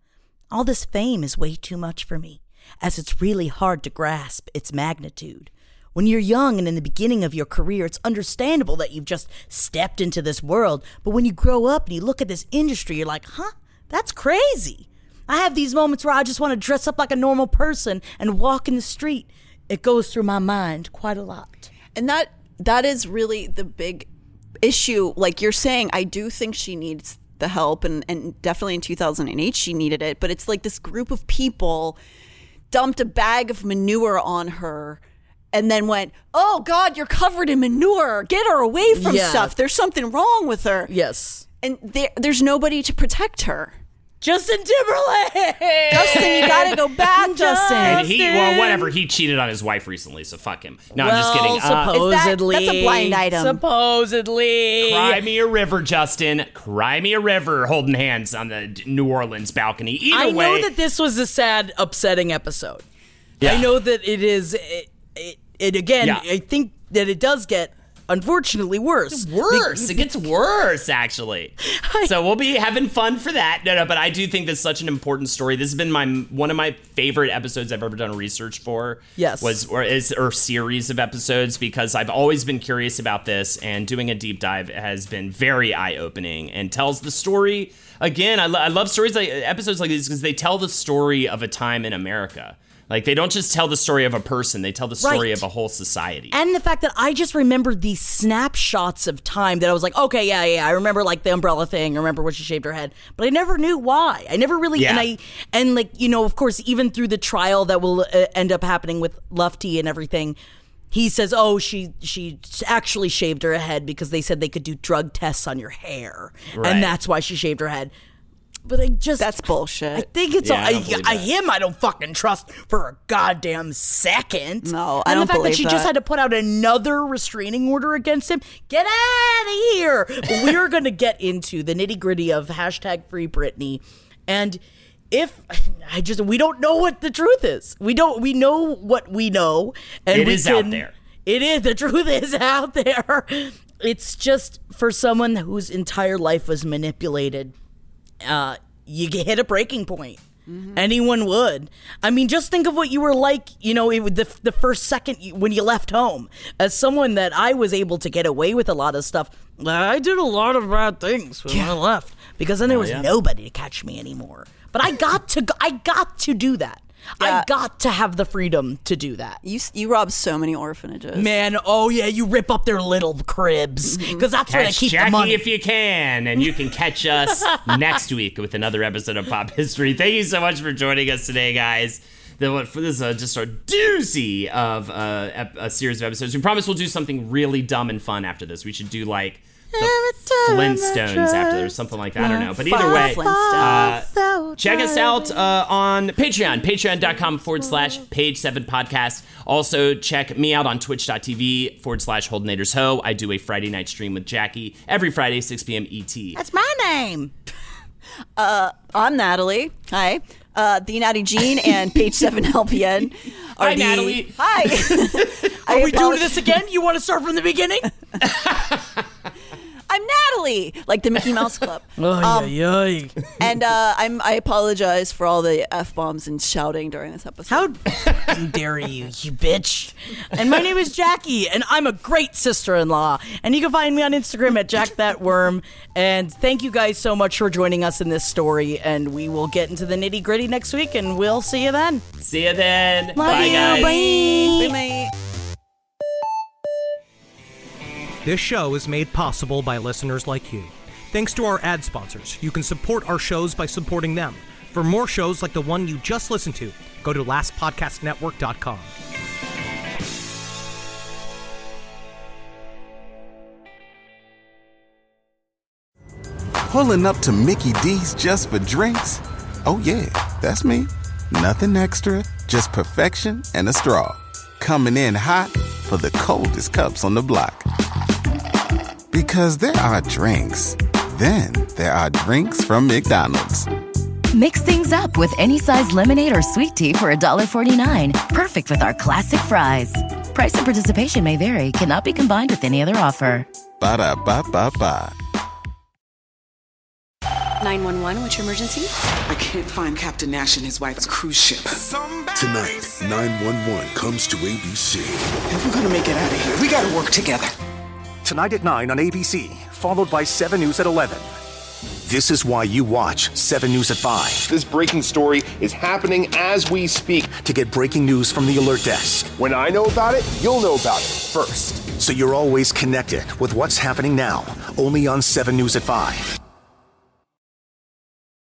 All this fame is way too much for me, as it's really hard to grasp its magnitude. When you're young and in the beginning of your career, it's understandable that you've just stepped into this world. But when you grow up and you look at this industry, you're like, huh, that's crazy. I have these moments where I just want to dress up like a normal person and walk in the street. It goes through my mind quite a lot. And that that is really the big issue. Like you're saying, I do think she needs the help and, and definitely in 2008 she needed it. But it's like this group of people dumped a bag of manure on her and then went, Oh God, you're covered in manure. Get her away from Yeah. stuff. There's something wrong with her. Yes. And there, there's nobody to protect her. Justin Timberlake. Justin, you gotta go back, Justin. And he, well, whatever. He cheated on his wife recently, so fuck him. No, I'm just Well, kidding. Uh, Supposedly, that's a blind item. Supposedly, Cry me a river, Justin. Cry me a river, holding hands on the New Orleans balcony. Either I way, know that this was a sad, upsetting episode. Yeah. I know that it is. It, it, it again. Yeah. I think that it does get, unfortunately, worse. worse. It gets worse, actually. So we'll be having fun for that. No, no, but I do think this is such an important story. This has been my one of my favorite episodes I've ever done research for. Yes. was or is or series of episodes because I've always been curious about this, and doing a deep dive has been very eye opening and tells the story. Again, I, lo- I love stories like episodes like these because they tell the story of a time in America. Like they don't just tell the story of a person; they tell the story Right. of a whole society. And the fact that I just remembered these snapshots of time that I was like, okay, yeah, yeah, I remember like the umbrella thing. I remember when she shaved her head, but I never knew why. I never really, yeah. and I, and like you know, of course, even through the trial that will uh, end up happening with Lutfi and everything, he says, oh, she she actually shaved her head because they said they could do drug tests on your hair, Right. and that's why she shaved her head. But I just That's bullshit. I think it's Yeah, all, I I, don't believe I, him. I don't fucking trust for a goddamn second. No, I and don't the fact that believe she just had to put out another restraining order against him. Get out of here. But we are going to get into the nitty gritty of hashtag Free Britney, and if I just we don't know what the truth is. We don't. We know what we know, and It we is out there. It is. The truth is out there. It's just for someone whose entire life was manipulated uh, you get- hit a breaking point. Anyone would. I mean, just think of what you were like, you know, it, the, the first second you, when you left home. As someone that I was able to get away with a lot of stuff, I did a lot of bad things when I left because then there was yeah. nobody to catch me anymore. But I got to, go- I got to do that. I got to have the freedom to do that. You you rob so many orphanages. Man, oh yeah, you rip up their little cribs because that's where they keep Jackie the money. if you can, and you can catch us next week with another episode of Pop History. Thank you so much for joining us today, guys. The, this is a, just a doozy of uh, a series of episodes. We promise we'll do something really dumb and fun after this. We should do like the Flintstones after or something like that. I don't know. But either way, uh, check us out uh, on Patreon, patreon.com forward slash page seven podcast. Also, check me out on twitch.tv forward slash Holdenators Ho. I do a Friday night stream with Jackie every Friday, 6 p.m. ET. That's my name. Uh, I'm Natalie. Hi. Uh, the Natty Jean and Page Seven LPN. Are Hi, the- Natalie. Hi. Are we doing this again? You want to start from the beginning? I'm Natalie, like the Mickey Mouse Club. Oh, yeah, yeah. and uh, I'm I apologize for all the f bombs and shouting during this episode. How dare you, you bitch? And my name is Jackie, and I'm a great sister-in-law. And you can find me on Instagram at jackthatworm. And thank you guys so much for joining us in this story. And we will get into the nitty gritty next week, and we'll see you then. See you then. Love Bye, you. guys. Bye. This show is made possible by listeners like you. Thanks to our ad sponsors, you can support our shows by supporting them. For more shows like the one you just listened to, go to lastpodcastnetwork.com. Pulling up to Mickey D's just for drinks? Oh, yeah, that's me. Nothing extra, just perfection and a straw. Coming in hot for the coldest cups on the block. Because there are drinks, then there are drinks from McDonald's. Mix things up with any size lemonade or sweet tea for $1.49. Perfect with our classic fries. Price and participation may vary, cannot be combined with any other offer. Ba da ba ba ba. 911, what's your emergency? I can't find Captain Nash and his wife's cruise ship. Tonight, 911 comes to ABC. If we're gonna make it out of here, we gotta work together. Tonight at 9 on ABC, followed by 7 News at 11. This is why you watch 7 News at 5. This breaking story is happening as we speak. To get breaking news from the alert desk. When I know about it, you'll know about it first. So you're always connected with what's happening now, only on 7 News at 5.